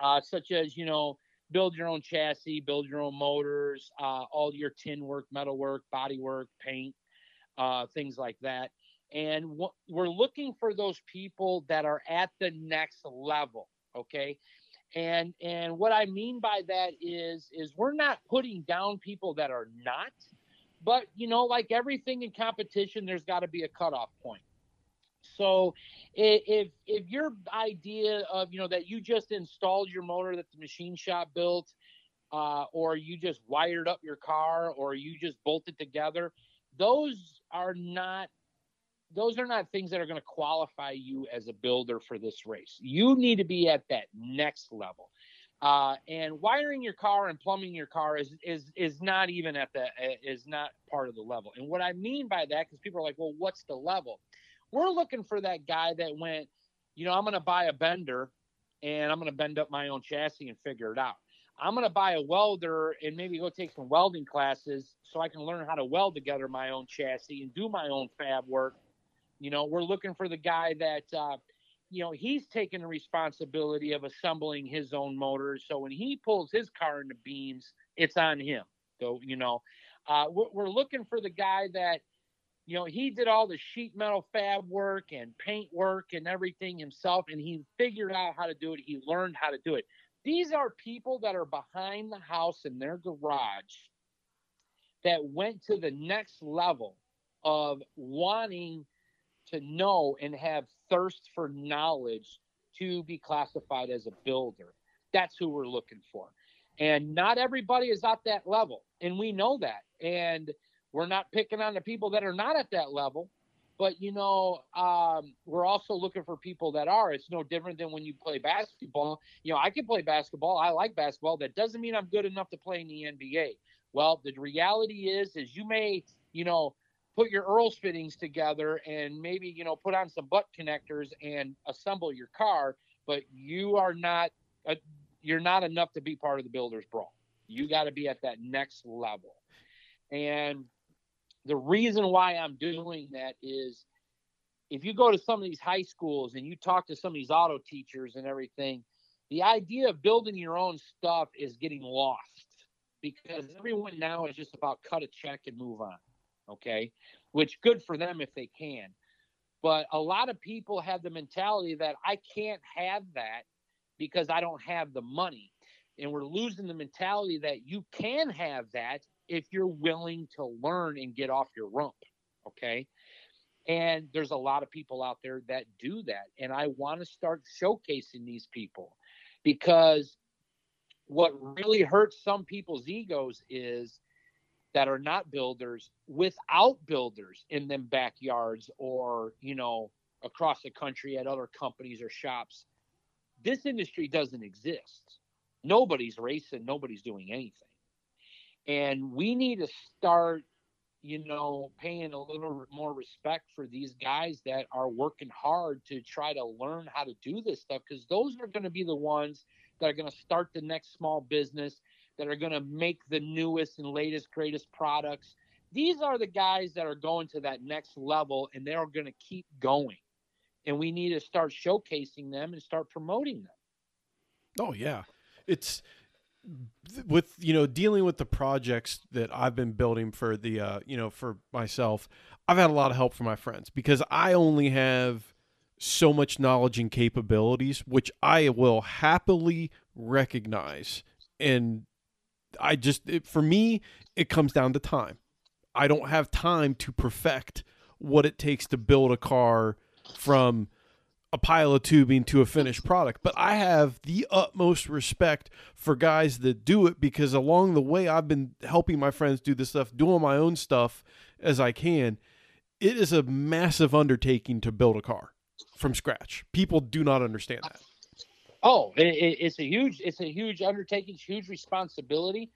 uh, such as, you know, build your own chassis, build your own motors, uh, all your tin work, metal work, body work, paint, uh, things like that. And w- we're looking for those people that are at the next level. Okay and and what i mean by that is is we're not putting down people that are not but you know like everything in competition there's got to be a cutoff point. So if if your idea of you know that you just installed your motor that the machine shop built uh, or you just wired up your car or you just bolted together those are not those are not things that are going to qualify you as a builder for this race. You need to be at that next level. Uh, and wiring your car and plumbing your car is is is not even at the is not part of the level. And what I mean by that, because people are like, well, what's the level? We're looking for that guy that went, you know, I'm going to buy a bender and I'm going to bend up my own chassis and figure it out. I'm going to buy a welder and maybe go take some welding classes so I can learn how to weld together my own chassis and do my own fab work you know, we're looking for the guy that, uh, you know, he's taking the responsibility of assembling his own motors. So when he pulls his car into beams, it's on him. So, you know, uh, we're, we're looking for the guy that, you know, he did all the sheet metal fab work and paint work and everything himself, and he figured out how to do it. He learned how to do it. These are people that are behind the house in their garage that went to the next level of wanting to know and have thirst for knowledge to be classified as a builder. That's who we're looking for. And not everybody is at that level. And we know that. And we're not picking on the people that are not at that level. But, you know, um, we're also looking for people that are. It's no different than when you play basketball. You know, I can play basketball. I like basketball. That doesn't mean I'm good enough to play in the NBA. Well, the reality is, is you may, you know, put your Earl's fittings together and maybe you know put on some butt connectors and assemble your car, but you are not a, you're not enough to be part of the builders brawl. You got to be at that next level. And the reason why I'm doing that is if you go to some of these high schools and you talk to some of these auto teachers and everything, the idea of building your own stuff is getting lost because everyone now is just about cut a check and move on okay which good for them if they can. But a lot of people have the mentality that i can't have that because i don't have the money. And we're losing the mentality that you can have that if you're willing to learn and get off your rump okay? And there's a lot of people out there that do that. And i want to start showcasing these people because what really hurts some people's egos is that are not builders without builders in them backyards or you know across the country at other companies or shops. This industry doesn't exist. Nobody's racing. Nobody's doing anything. And we need to start you know paying a little more respect for these guys that are working hard to try to learn how to do this stuff because those are going to be the ones that are going to start the next small business that are going to make the newest and latest, greatest products. These are the guys that are going to that next level and they're going to keep going. And we need to start showcasing them and start promoting them. Oh, yeah. It's with you know dealing with the projects that I've been building for the uh you know for myself I've had a lot of help from my friends because I only have so much knowledge and capabilities which I will happily recognize and I just it, for me it comes down to time. I don't have time to perfect what it takes to build a car from a pile of tubing to a finished product. But I have the utmost respect for guys that do it because along the way, I've been helping my friends do this stuff, doing my own stuff as I can. It is a massive undertaking to build a car from scratch. People do not understand that. Oh, it, it's a huge, it's a huge undertaking, huge responsibility.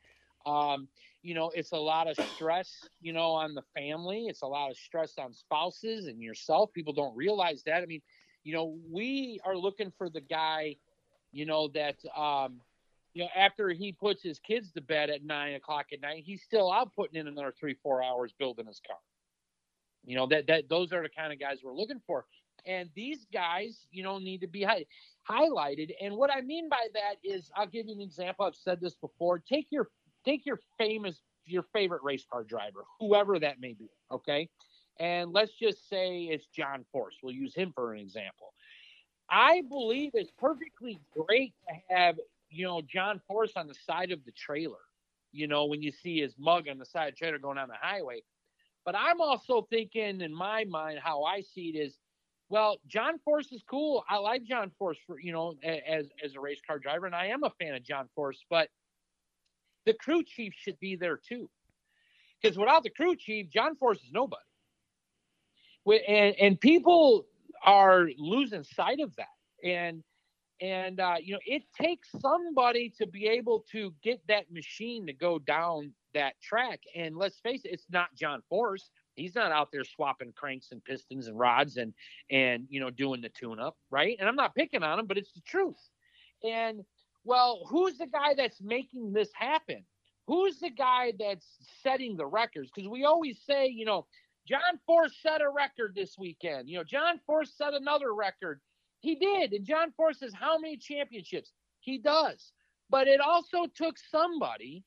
Um, you know, it's a lot of stress, you know, on the family. It's a lot of stress on spouses and yourself. People don't realize that. I mean, you know, we are looking for the guy, you know, that, um, you know, after he puts his kids to bed at nine o'clock at night, he's still out putting in another three, four hours building his car. You know, that, that those are the kind of guys we're looking for. And these guys, you know, need to be high, highlighted. And what I mean by that is, I'll give you an example. I've said this before. Take your take your famous your favorite race car driver, whoever that may be, okay? And let's just say it's John Force. We'll use him for an example. I believe it's perfectly great to have, you know, John Force on the side of the trailer, you know, when you see his mug on the side of the trailer going down the highway. But I'm also thinking in my mind, how I see it is, well, John Force is cool. I like John Force for, you know, as, as a race car driver, and I am a fan of John Force, but – the crew chief should be there too. Because without the crew chief, John Force is nobody. And, and people are losing sight of that. And and uh, you know, it takes somebody to be able to get that machine to go down that track. And let's face it, it's not John Force. He's not out there swapping cranks and pistons and rods and and you know doing the tune up, right? And I'm not picking on him, but it's the truth. And well, who's the guy that's making this happen? Who's the guy that's setting the records? Because we always say, you know, John Force set a record this weekend. You know, John Force set another record. He did. And John Force has how many championships? He does. But it also took somebody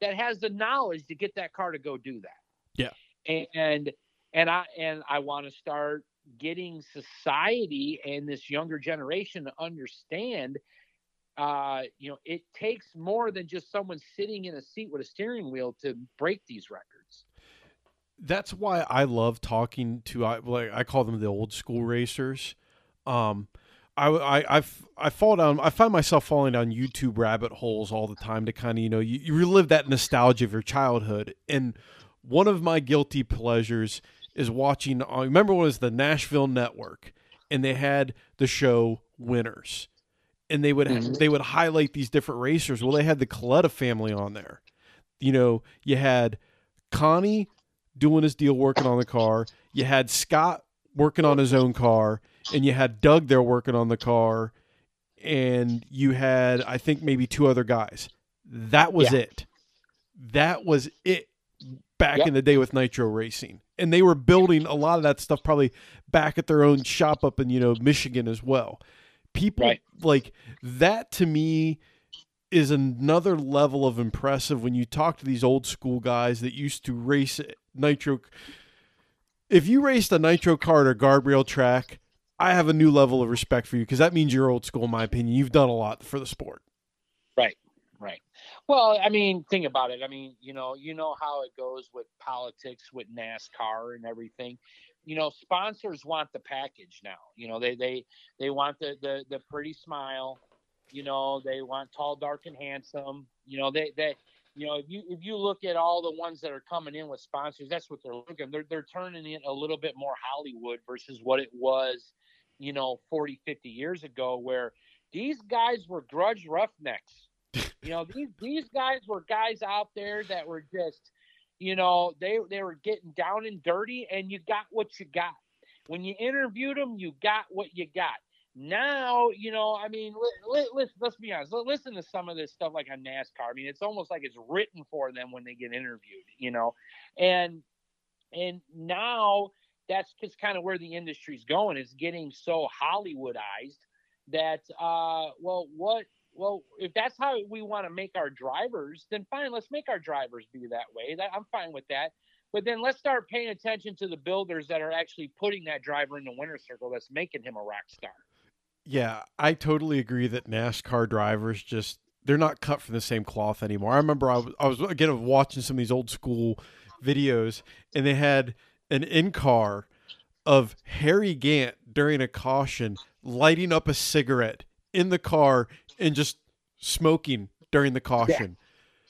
that has the knowledge to get that car to go do that. Yeah. And and I and I want to start getting society and this younger generation to understand uh, you know, it takes more than just someone sitting in a seat with a steering wheel to break these records. That's why I love talking to I like I call them the old school racers. Um, I, I, I, I fall down, I find myself falling down YouTube rabbit holes all the time to kind of, you know, you, you relive that nostalgia of your childhood. And one of my guilty pleasures is watching, I uh, remember it was the Nashville Network and they had the show Winners and they would mm-hmm. they would highlight these different racers. Well, they had the Kalitta family on there. You know, you had Connie doing his deal, working on the car. You had Scott working on his own car, and you had Doug there working on the car, and you had I think maybe two other guys. That was yeah. it. That was it back yep. in the day with Nitro Racing. And they were building a lot of that stuff probably back at their own shop up in, you know, Michigan as well people right. like that to me is another level of impressive when you talk to these old school guys that used to race nitro if you raced a nitro car or guardrail track i have a new level of respect for you because that means you're old school in my opinion you've done a lot for the sport right well i mean think about it. I mean you know you know how it goes with politics with nascar and everything. You know sponsors want the package now. You know they they they want the the, the pretty smile. You know they want tall dark and handsome. You know they they you know if you if you look at all the ones that are coming in with sponsors that's what they're looking. They're they're turning it a little bit more hollywood versus what it was you know 40 50 years ago where these guys were grudge roughnecks you know these these guys were guys out there that were just you know, they they were getting down and dirty, and you got what you got. When you interviewed them, you got what you got. Now, you know, I mean, let, let, let's be honest. Listen to some of this stuff like on NASCAR. I mean, it's almost like it's written for them when they get interviewed, you know, and and now that's just kind of where the industry's going. It's getting so Hollywoodized that, uh, well, what well, if that's how we want to make our drivers, then fine, let's make our drivers be that way. That, I'm fine with that. But then let's start paying attention to the builders that are actually putting that driver in the winner's circle that's making him a rock star. Yeah, I totally agree that NASCAR drivers just they're not cut from the same cloth anymore. I remember I was, I was again watching some of these old school videos and they had an in car of Harry Gant during a caution lighting up a cigarette in the car and just smoking during the caution.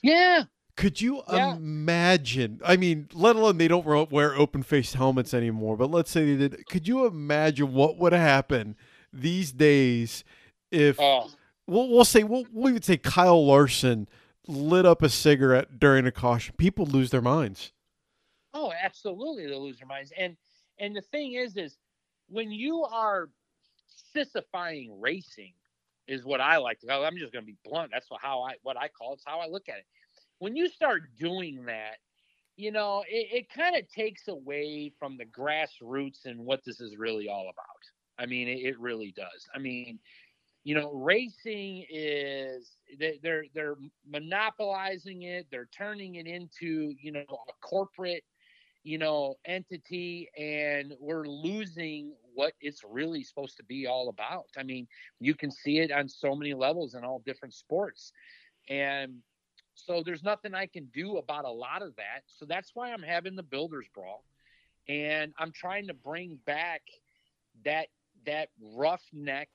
Yeah. Could you Yeah. imagine? I mean, let alone they don't wear open faced helmets anymore, but let's say they did. Could you imagine what would happen these days if Oh, we'll, we'll say we'll, we would say Kyle Larson lit up a cigarette during a caution? People lose their minds. oh, absolutely. They lose their minds. And and the thing is, is when you are sissifying racing, is what I like to call. I'm just going to be blunt. That's what, how I what I call. It's how I look at it. When you start doing that, you know, it, it kind of takes away from the grassroots and what this is really all about. I mean, it, it really does. I mean, you know, racing is they, they're they're monopolizing it. They're turning it into you know a corporate you know entity, and we're losing what it's really supposed to be all about. I mean, you can see it on so many levels in all different sports, and so there's nothing I can do about a lot of that. So that's why I'm having the builders brawl, and I'm trying to bring back that that roughneck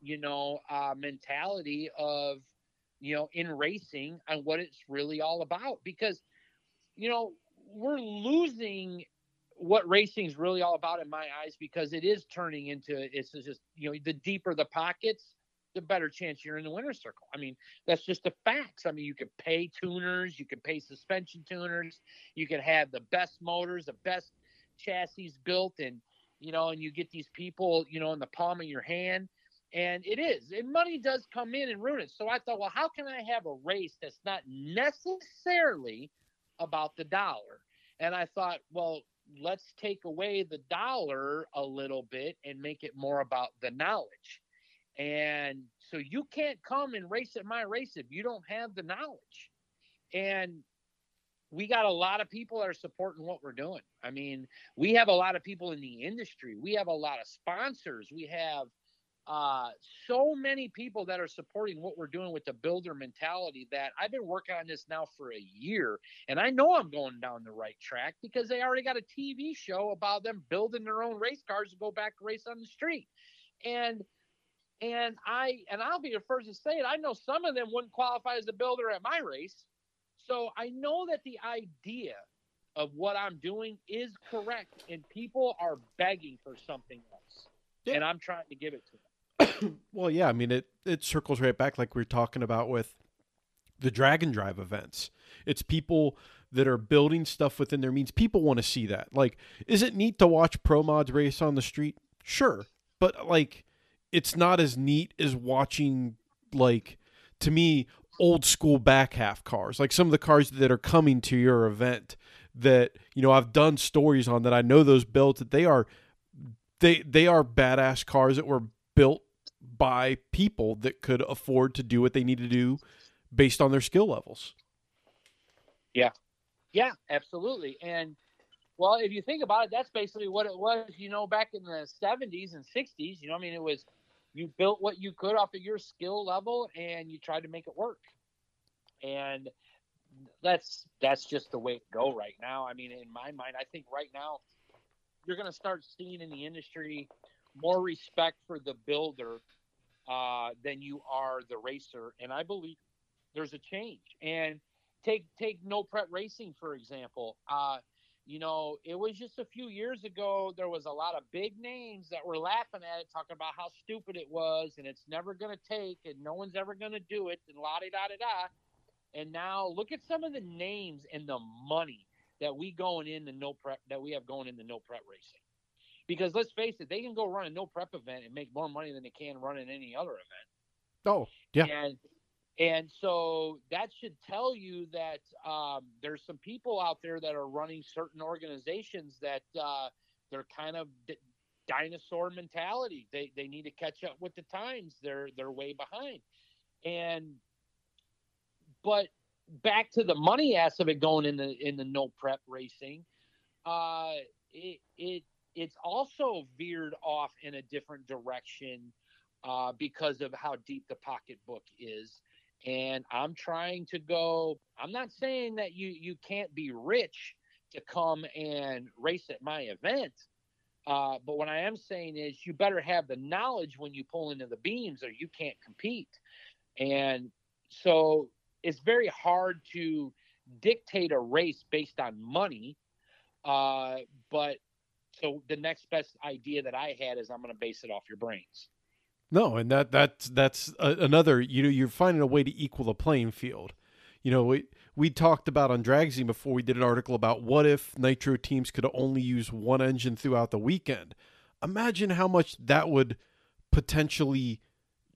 you know, uh, mentality of, you know, in racing and what it's really all about. Because, you know, we're losing what racing is really all about in my eyes because it is turning into it's just you know the deeper the pockets the better chance you're in the winner's circle. I mean that's just the facts. I mean you can pay tuners you can pay suspension tuners you can have the best motors the best chassis built and you know and you get these people you know in the palm of your hand and it is and money does come in and ruin it. So i thought well how can i have a race that's not necessarily about the dollar? And i thought well let's take away the dollar a little bit and make it more about the knowledge. And so you can't come and race at my race if you don't have the knowledge. And we got a lot of people that are supporting what we're doing. I mean we have a lot of people in the industry. We have a lot of sponsors. We have uh, so many people that are supporting what we're doing with the builder mentality that I've been working on this now for a year. And I know I'm going down the right track because they already got a TV show about them building their own race cars to go back and race on the street. And and I and I'll be the first to say it. I know some of them wouldn't qualify as a builder at my race. So I know that the idea of what I'm doing is correct, and people are begging for something else. Yeah. And I'm trying to give it to them. Well, yeah, I mean it it circles right back like we are talking about with the Drag and Drive events. It's people that are building stuff within their means. People want to see that. Like, is it neat to watch pro mods race on the street? Sure. But like it's not as neat as watching like to me old school back half cars. Like some of the cars that are coming to your event that, you know, I've done stories on that I know those builds that they are they they are badass cars that were built by people that could afford to do what they need to do based on their skill levels. Yeah, Yeah, absolutely. And well, if you think about it, that's basically what it was, you know, back in the 70s and 60s. You know, I mean, it was you built what you could off of your skill level and you tried to make it work. And that's that's just the way to go right now. I mean, in my mind, I think right now you're going to start seeing in the industry more respect for the builder uh, than you are the racer. And I believe there's a change. And take take no prep racing for example. Uh, you know, it was just a few years ago. There was a lot of big names that were laughing at it, talking about how stupid it was, and it's never going to take, and no one's ever going to do it, and la di da da da. And now look at some of the names and the money that we going in the no prep that we have going in the no prep racing. Because let's face it, they can go run a no prep event and make more money than they can run in any other event. Oh, yeah. And and so that should tell you that um, there's some people out there that are running certain organizations that uh, they're kind of d- dinosaur mentality. They they need to catch up with the times. They're they're way behind. And but back to the money ass of it going in the in the no prep racing, uh, it it it's also veered off in a different direction uh, because of how deep the pocketbook is and I'm trying to go. I'm not saying that you you can't be rich to come and race at my event, Uh, but what I am saying is you better have the knowledge when you pull into the beams or you can't compete. And so it's very hard to dictate a race based on money. Uh, but so the next best idea that I had is I'm going to base it off your brains. No, and that that's that's a, another. You know, you're finding a way to equal the playing field. You know, we we talked about on Dragzine before we did an article about what if nitro teams could only use one engine throughout the weekend. Imagine how much that would potentially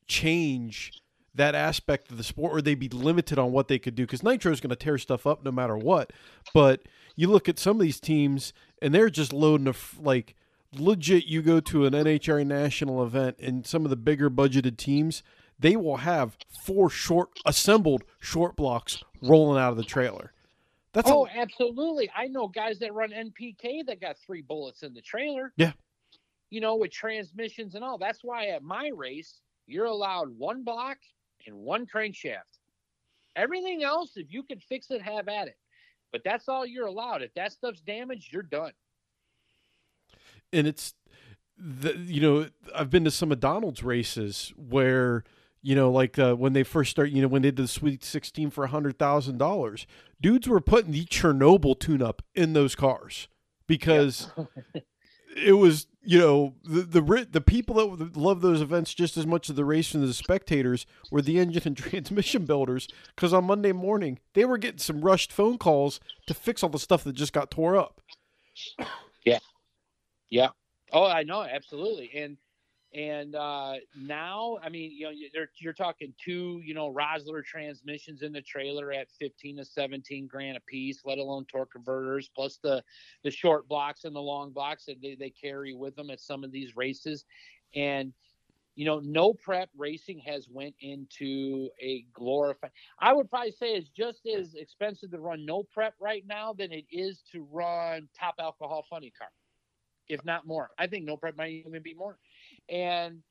change that aspect of the sport, or they'd be limited on what they could do because nitro is going to tear stuff up no matter what. But you look at some of these teams, and they're just loading a like legit. You go to an NHRA national event, and some of the bigger budgeted teams, they will have four short assembled short blocks rolling out of the trailer. That's oh, a, absolutely. I know guys that run NPK that got three bullets in the trailer. Yeah. You know, with transmissions and all. That's why at my race, you're allowed one block and one crankshaft. Everything else, if you can fix it, have at it. But that's all you're allowed. If that stuff's damaged, you're done. And it's, the, you know, I've been to some of Donald's races where, you know, like uh, when they first start, you know, when they did the Sweet 16 for $100,000, dudes were putting the Chernobyl tune up in those cars because yeah. it was you know the the the people that love those events just as much as the race and the spectators were the engine and transmission builders because on Monday morning they were getting some rushed phone calls to fix all the stuff that just got tore up. Yeah, yeah. Oh, I know absolutely, and and uh, now, I mean, you know, you're, you're talking two, you know, Rossler transmissions in the trailer at 15 to 17 grand a piece, let alone torque converters, plus the the short blocks and the long blocks that they, they carry with them at some of these races. And you know, no prep racing has went into a glorified. I would probably say it's just as expensive to run no prep right now than it is to run top alcohol funny car, if not more. I think no prep might even be more and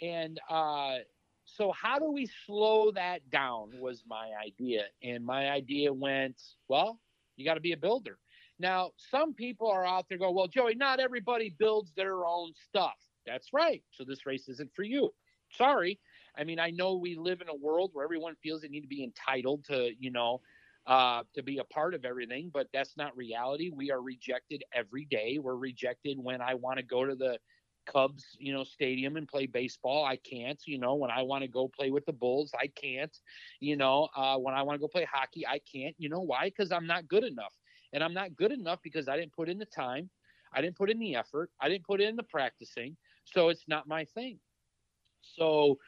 and uh, so how do we slow that down was my idea. And my idea went well you got to be a builder. Now some people are out there go well joey not everybody builds their own stuff. That's right. So this race isn't for you. Sorry. I mean i know we live in a world where everyone feels they need to be entitled to you know uh, to be a part of everything, but that's not reality. We are rejected every day. We're rejected when I want to go to the Cubs, you know, stadium and play baseball. I can't, you know, when I want to go play with the Bulls, I can't, you know, uh, when I want to go play hockey, I can't. You know why? Because I'm not good enough. And I'm not good enough because I didn't put in the time. I didn't put in the effort. I didn't put in the practicing. So it's not my thing. So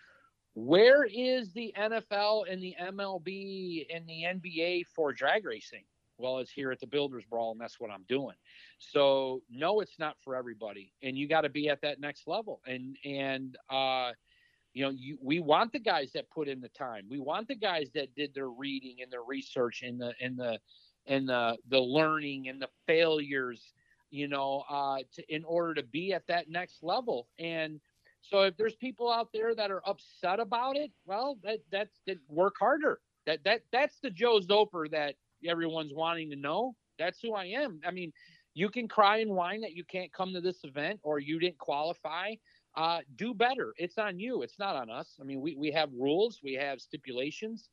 where is the NFL and the MLB and the NBA for drag racing? Well, it's here at the Builders Brawl, and that's what I'm doing. So no, it's not for everybody, and you got to be at that next level. And and uh, you know, you, we want the guys that put in the time. We want the guys that did their reading and their research and the and the and the the learning and the failures. You know, uh, to, in order to be at that next level. And so if there's people out there that are upset about it, well, that that's that work harder. That that that's the Joe Zolper that everyone's wanting to know. That's who I am. I mean, you can cry and whine that you can't come to this event or you didn't qualify. Uh, do better. It's on you. It's not on us. I mean, we, we have rules, we have stipulations,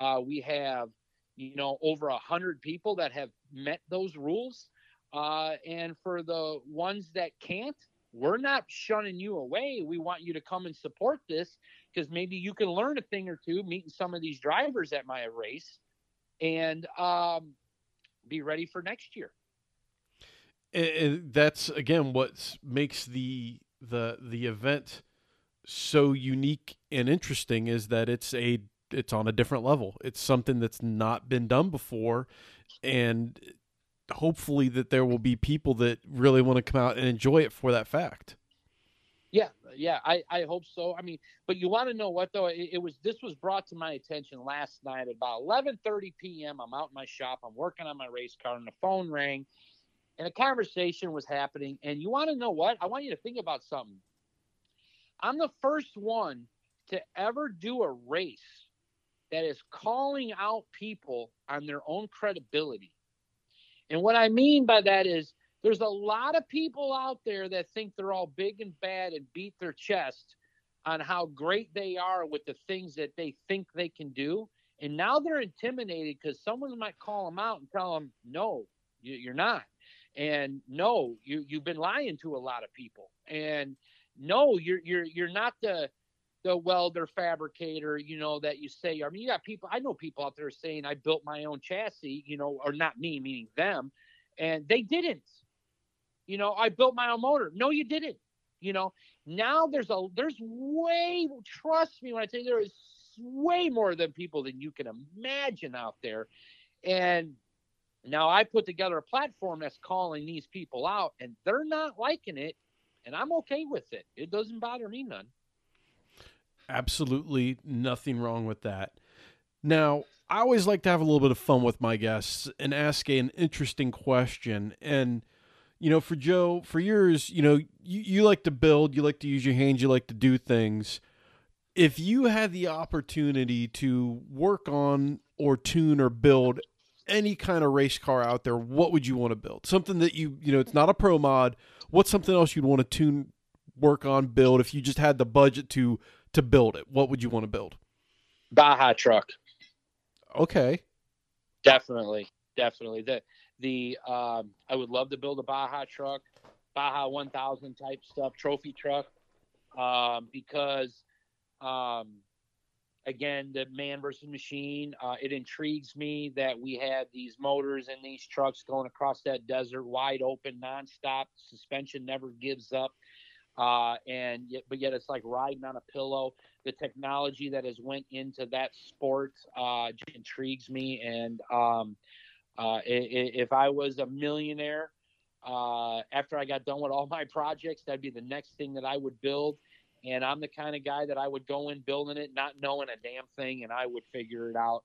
uh, we have, you know, over a hundred people that have met those rules. Uh, and for the ones that can't, we're not shunning you away. We want you to come and support this because maybe you can learn a thing or two meeting some of these drivers at my race and um, be ready for next year. And that's again what makes the the the event so unique and interesting is that it's a it's on a different level. It's something that's not been done before, and hopefully that there will be people that really want to come out and enjoy it for that fact. Yeah, yeah, I, I hope so. I mean, but you want to know what though? It, it, was this was brought to my attention last night at about 11:30 p.m. I'm out in my shop. I'm working on my race car, and the phone rang, and a conversation was happening. And you want to know what? I want you to think about something. I'm the first one to ever do a race that is calling out people on their own credibility. And what I mean by that is there's a lot of people out there that think they're all big and bad and beat their chest on how great they are with the things that they think they can do. And now they're intimidated because someone might call them out and tell them, no, you're not. And no, you, you've been lying to a lot of people. And no, you're, you're, you're not the, the welder fabricator, you know, that you say, I mean, you got people, I know people out there saying I built my own chassis, you know, or not me, meaning them, and they didn't. You know, I built my own motor. No, you didn't. You know, now there's a there's way trust me when I tell you there is way more than people than you can imagine out there. And now I put together a platform that's calling these people out and they're not liking it and I'm okay with it. It doesn't bother me none. Absolutely nothing wrong with that. Now, I always like to have a little bit of fun with my guests and ask an interesting question and you know, for Joe, for years, you know, you, you like to build, you like to use your hands, you like to do things. If you had the opportunity to work on or tune or build any kind of race car out there, what would you want to build? Something that you, you know, it's not a pro mod. What's something else you'd want to tune, work on, build if you just had the budget to to build it? What would you want to build? Baja truck. Okay. Definitely, definitely. The the um, I would love to build a Baja truck, Baja 1000 type stuff, trophy truck, um, because um, again, the man versus machine. Uh, it intrigues me that we had these motors and these trucks going across that desert, wide open, nonstop. Suspension never gives up, uh, and yet, but yet it's like riding on a pillow. The technology that has went into that sport uh, intrigues me, and um, uh, if I was a millionaire, uh, after I got done with all my projects, that'd be the next thing that I would build. And I'm the kind of guy that I would go in building it, not knowing a damn thing, and I would figure it out.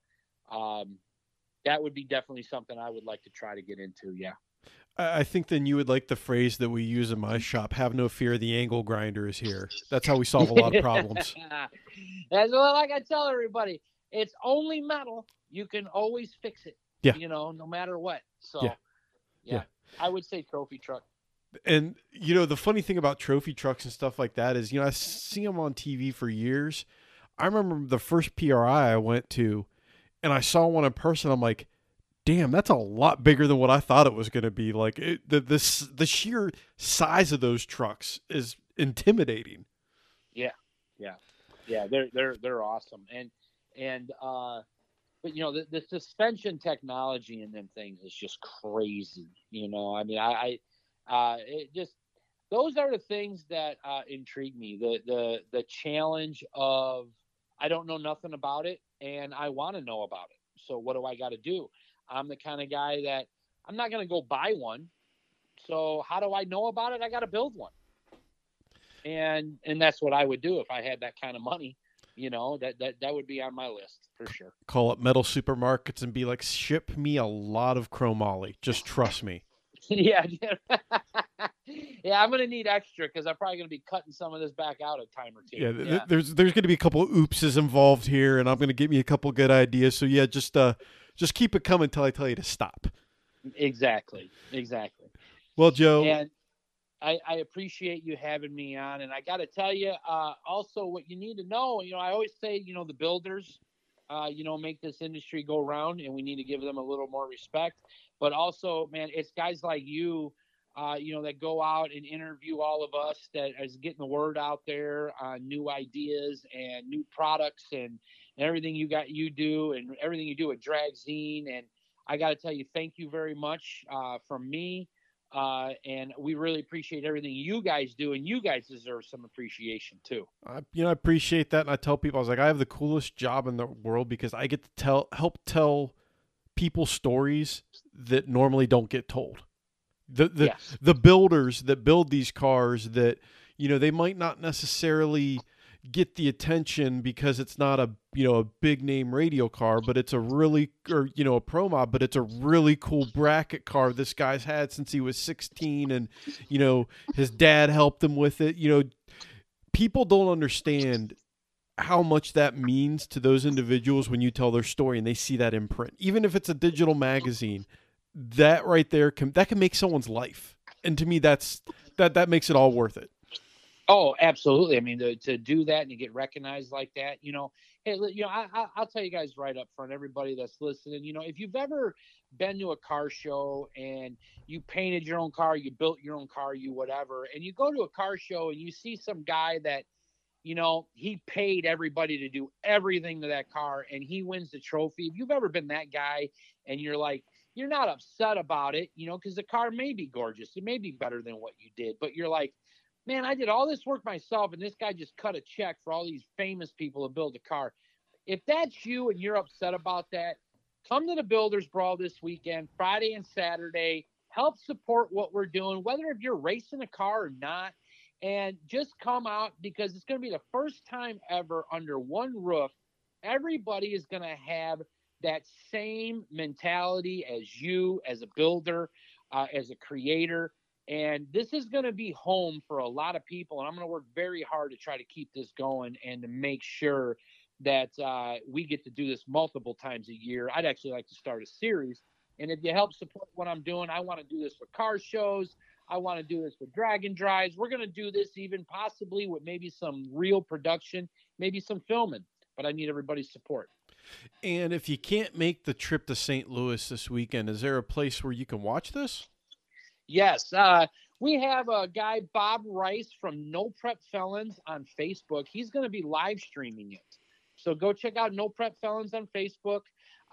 Um, that would be definitely something I would like to try to get into. Yeah. I think then you would like the phrase that we use in my shop have no fear, the angle grinder is here. That's how we solve a lot of problems. That's what like I tell everybody. It's only metal. You can always fix it. Yeah. You know, no matter what. So, yeah. yeah. yeah. I would say trophy truck. And you know the funny thing about trophy trucks and stuff like that is, you know, I see them on TV for years. I remember the first PRI I went to, and I saw one in person. I'm like, damn, that's a lot bigger than what I thought it was going to be. Like it, the this the sheer size of those trucks is intimidating. Yeah, yeah, yeah. They're they're they're awesome, and and uh, but you know the, the suspension technology in them things is just crazy you know? I mean i, I uh it just those are the things that uh intrigue me. The the the challenge of i don't know nothing about it and i want to know about it. So what do i got to do? I'm the kind of guy that i'm not going to go buy one. So how do i know about it? I got to build one. And and that's what i would do if i had that kind of money you know that that that would be on my list for sure. Call up metal supermarkets and be like, ship me a lot of chromoly. Just trust me. yeah, yeah. I'm gonna need extra because I'm probably gonna be cutting some of this back out a time or two. Yeah, yeah. Th- there's there's gonna be a couple of oopses involved here, and I'm gonna get me a couple good ideas. So yeah, just uh, just keep it coming until I tell you to stop. Exactly, exactly. Well, Joe. And I, I appreciate you having me on. And I got to tell you, uh, also, what you need to know, you know, I always say, you know, the builders, uh, you know, make this industry go round, and we need to give them a little more respect. But also, man, it's guys like you, uh, you know, that go out and interview all of us that is getting the word out there on new ideas and new products and, and everything you got you do and everything you do at Dragzine. And I got to tell you, thank you very much uh, from me. Uh, and we really appreciate everything you guys do, and you guys deserve some appreciation too. I, you know, I appreciate that, and I tell people I was like, I have the coolest job in the world because I get to tell, help tell people stories that normally don't get told. The the yes. the builders that build these cars that you know they might not necessarily get the attention because it's not a you know a big name radial car, but it's a really or you know a pro mod, but it's a really cool bracket car this guy's had since he was 16, and you know his dad helped him with it. You know, people don't understand how much that means to those individuals when you tell their story and they see that imprint, even if it's a digital magazine. That right there can that can make someone's life. and to me that's that that makes it all worth it. Oh, absolutely. I mean, to, to do that and to get recognized like that, you know, hey, you know, I, I, will tell you guys right up front, everybody that's listening, you know, if you've ever been to a car show and you painted your own car, you built your own car, you whatever, and you go to a car show and you see some guy that, you know, he paid everybody to do everything to that car and he wins the trophy. If you've ever been that guy and you're like, you're not upset about it, you know, because the car may be gorgeous, it may be better than what you did, but you're like, man, I did all this work myself, and this guy just cut a check for all these famous people to build a car. If that's you and you're upset about that, come to the Builders Brawl this weekend, Friday and Saturday. Help support what we're doing, whether if you're racing a car or not, and just come out because it's going to be the first time ever under one roof. Everybody is going to have that same mentality as you, as a builder, uh, as a creator and this is going to be home for a lot of people. And I'm going to work very hard to try to keep this going and to make sure that uh, we get to do this multiple times a year. I'd actually like to start a series. And if you help support what I'm doing, I want to do this for car shows. I want to do this with Drag and Drives. We're going to do this even possibly with maybe some real production, maybe some filming. But I need everybody's support. And if you can't make the trip to St. Louis this weekend, is there a place where you can watch this? Yes. Uh, we have a guy, Bob Rice from No Prep Felons on Facebook. He's going to be live streaming it. So go check out No Prep Felons on Facebook,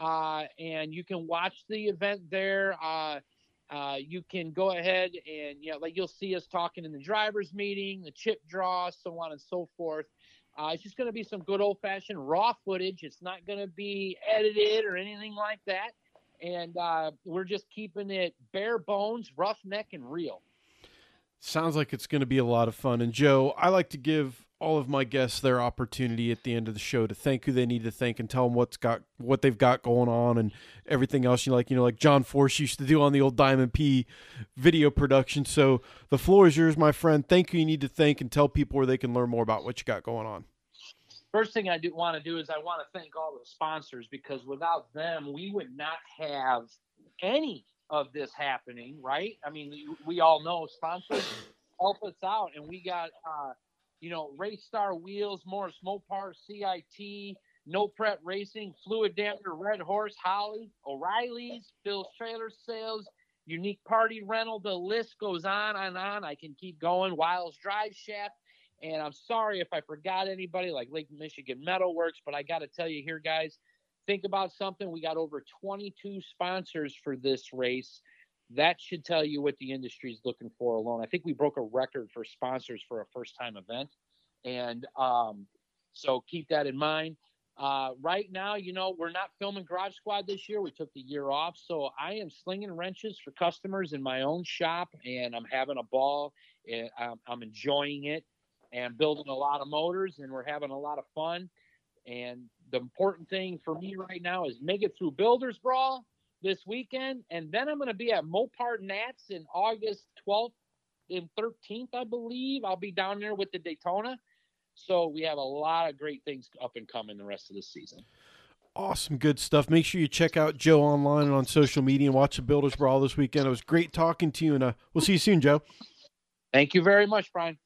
uh, and you can watch the event there. Uh, uh, you can go ahead and you know, like you'll see us talking in the drivers' meeting, the chip draw, so on and so forth. Uh, it's just going to be some good old fashioned raw footage. It's not going to be edited or anything like that and uh, we're just keeping it bare bones, roughneck, and real. Sounds like it's going to be a lot of fun. And Joe, I like to give all of my guests their opportunity at the end of the show to thank who they need to thank and tell them what's got what they've got going on and everything else. You know, like you know, like John Force used to do on the old Diamond P video production. So the floor is yours, my friend. Thank you. You need to thank and tell people where they can learn more about what you got going on first thing I do want to do is I want to thank all the sponsors because without them, we would not have any of this happening, right? I mean, we all know sponsors help us out, and we got, uh, you know, Race Star Wheels, Morris Mopar, CIT, No Prep Racing, Fluidampr, Red Horse, Holley, O'Reilly's, Phil's Trailer Sales, Unique Party Rental. The list goes on and on. I can keep going. Wiles Drive Shaft. And I'm sorry if I forgot anybody like Lake Michigan Metal Works, but I got to tell you here, guys, think about something. We got over 22 sponsors for this race. That should tell you what the industry is looking for alone. I think we broke a record for sponsors for a first time event. And um, so keep that in mind. Uh, right now, you know, we're not filming Garage Squad this year. We took the year off. So I am slinging wrenches for customers in my own shop and I'm having a ball. I'm, I'm enjoying it and building a lot of motors and we're having a lot of fun. And the important thing for me right now is make it through Builders Brawl this weekend. And then I'm going to be at Mopar Nats in August 12th and 13th, I believe. I'll be down there with the Daytona. So we have a lot of great things up and coming the rest of the season. Awesome, good stuff. Make sure you check out Joe online and on social media and watch the Builders Brawl this weekend. It was great talking to you, and uh, we'll see you soon, Joe. Thank you very much, Brian.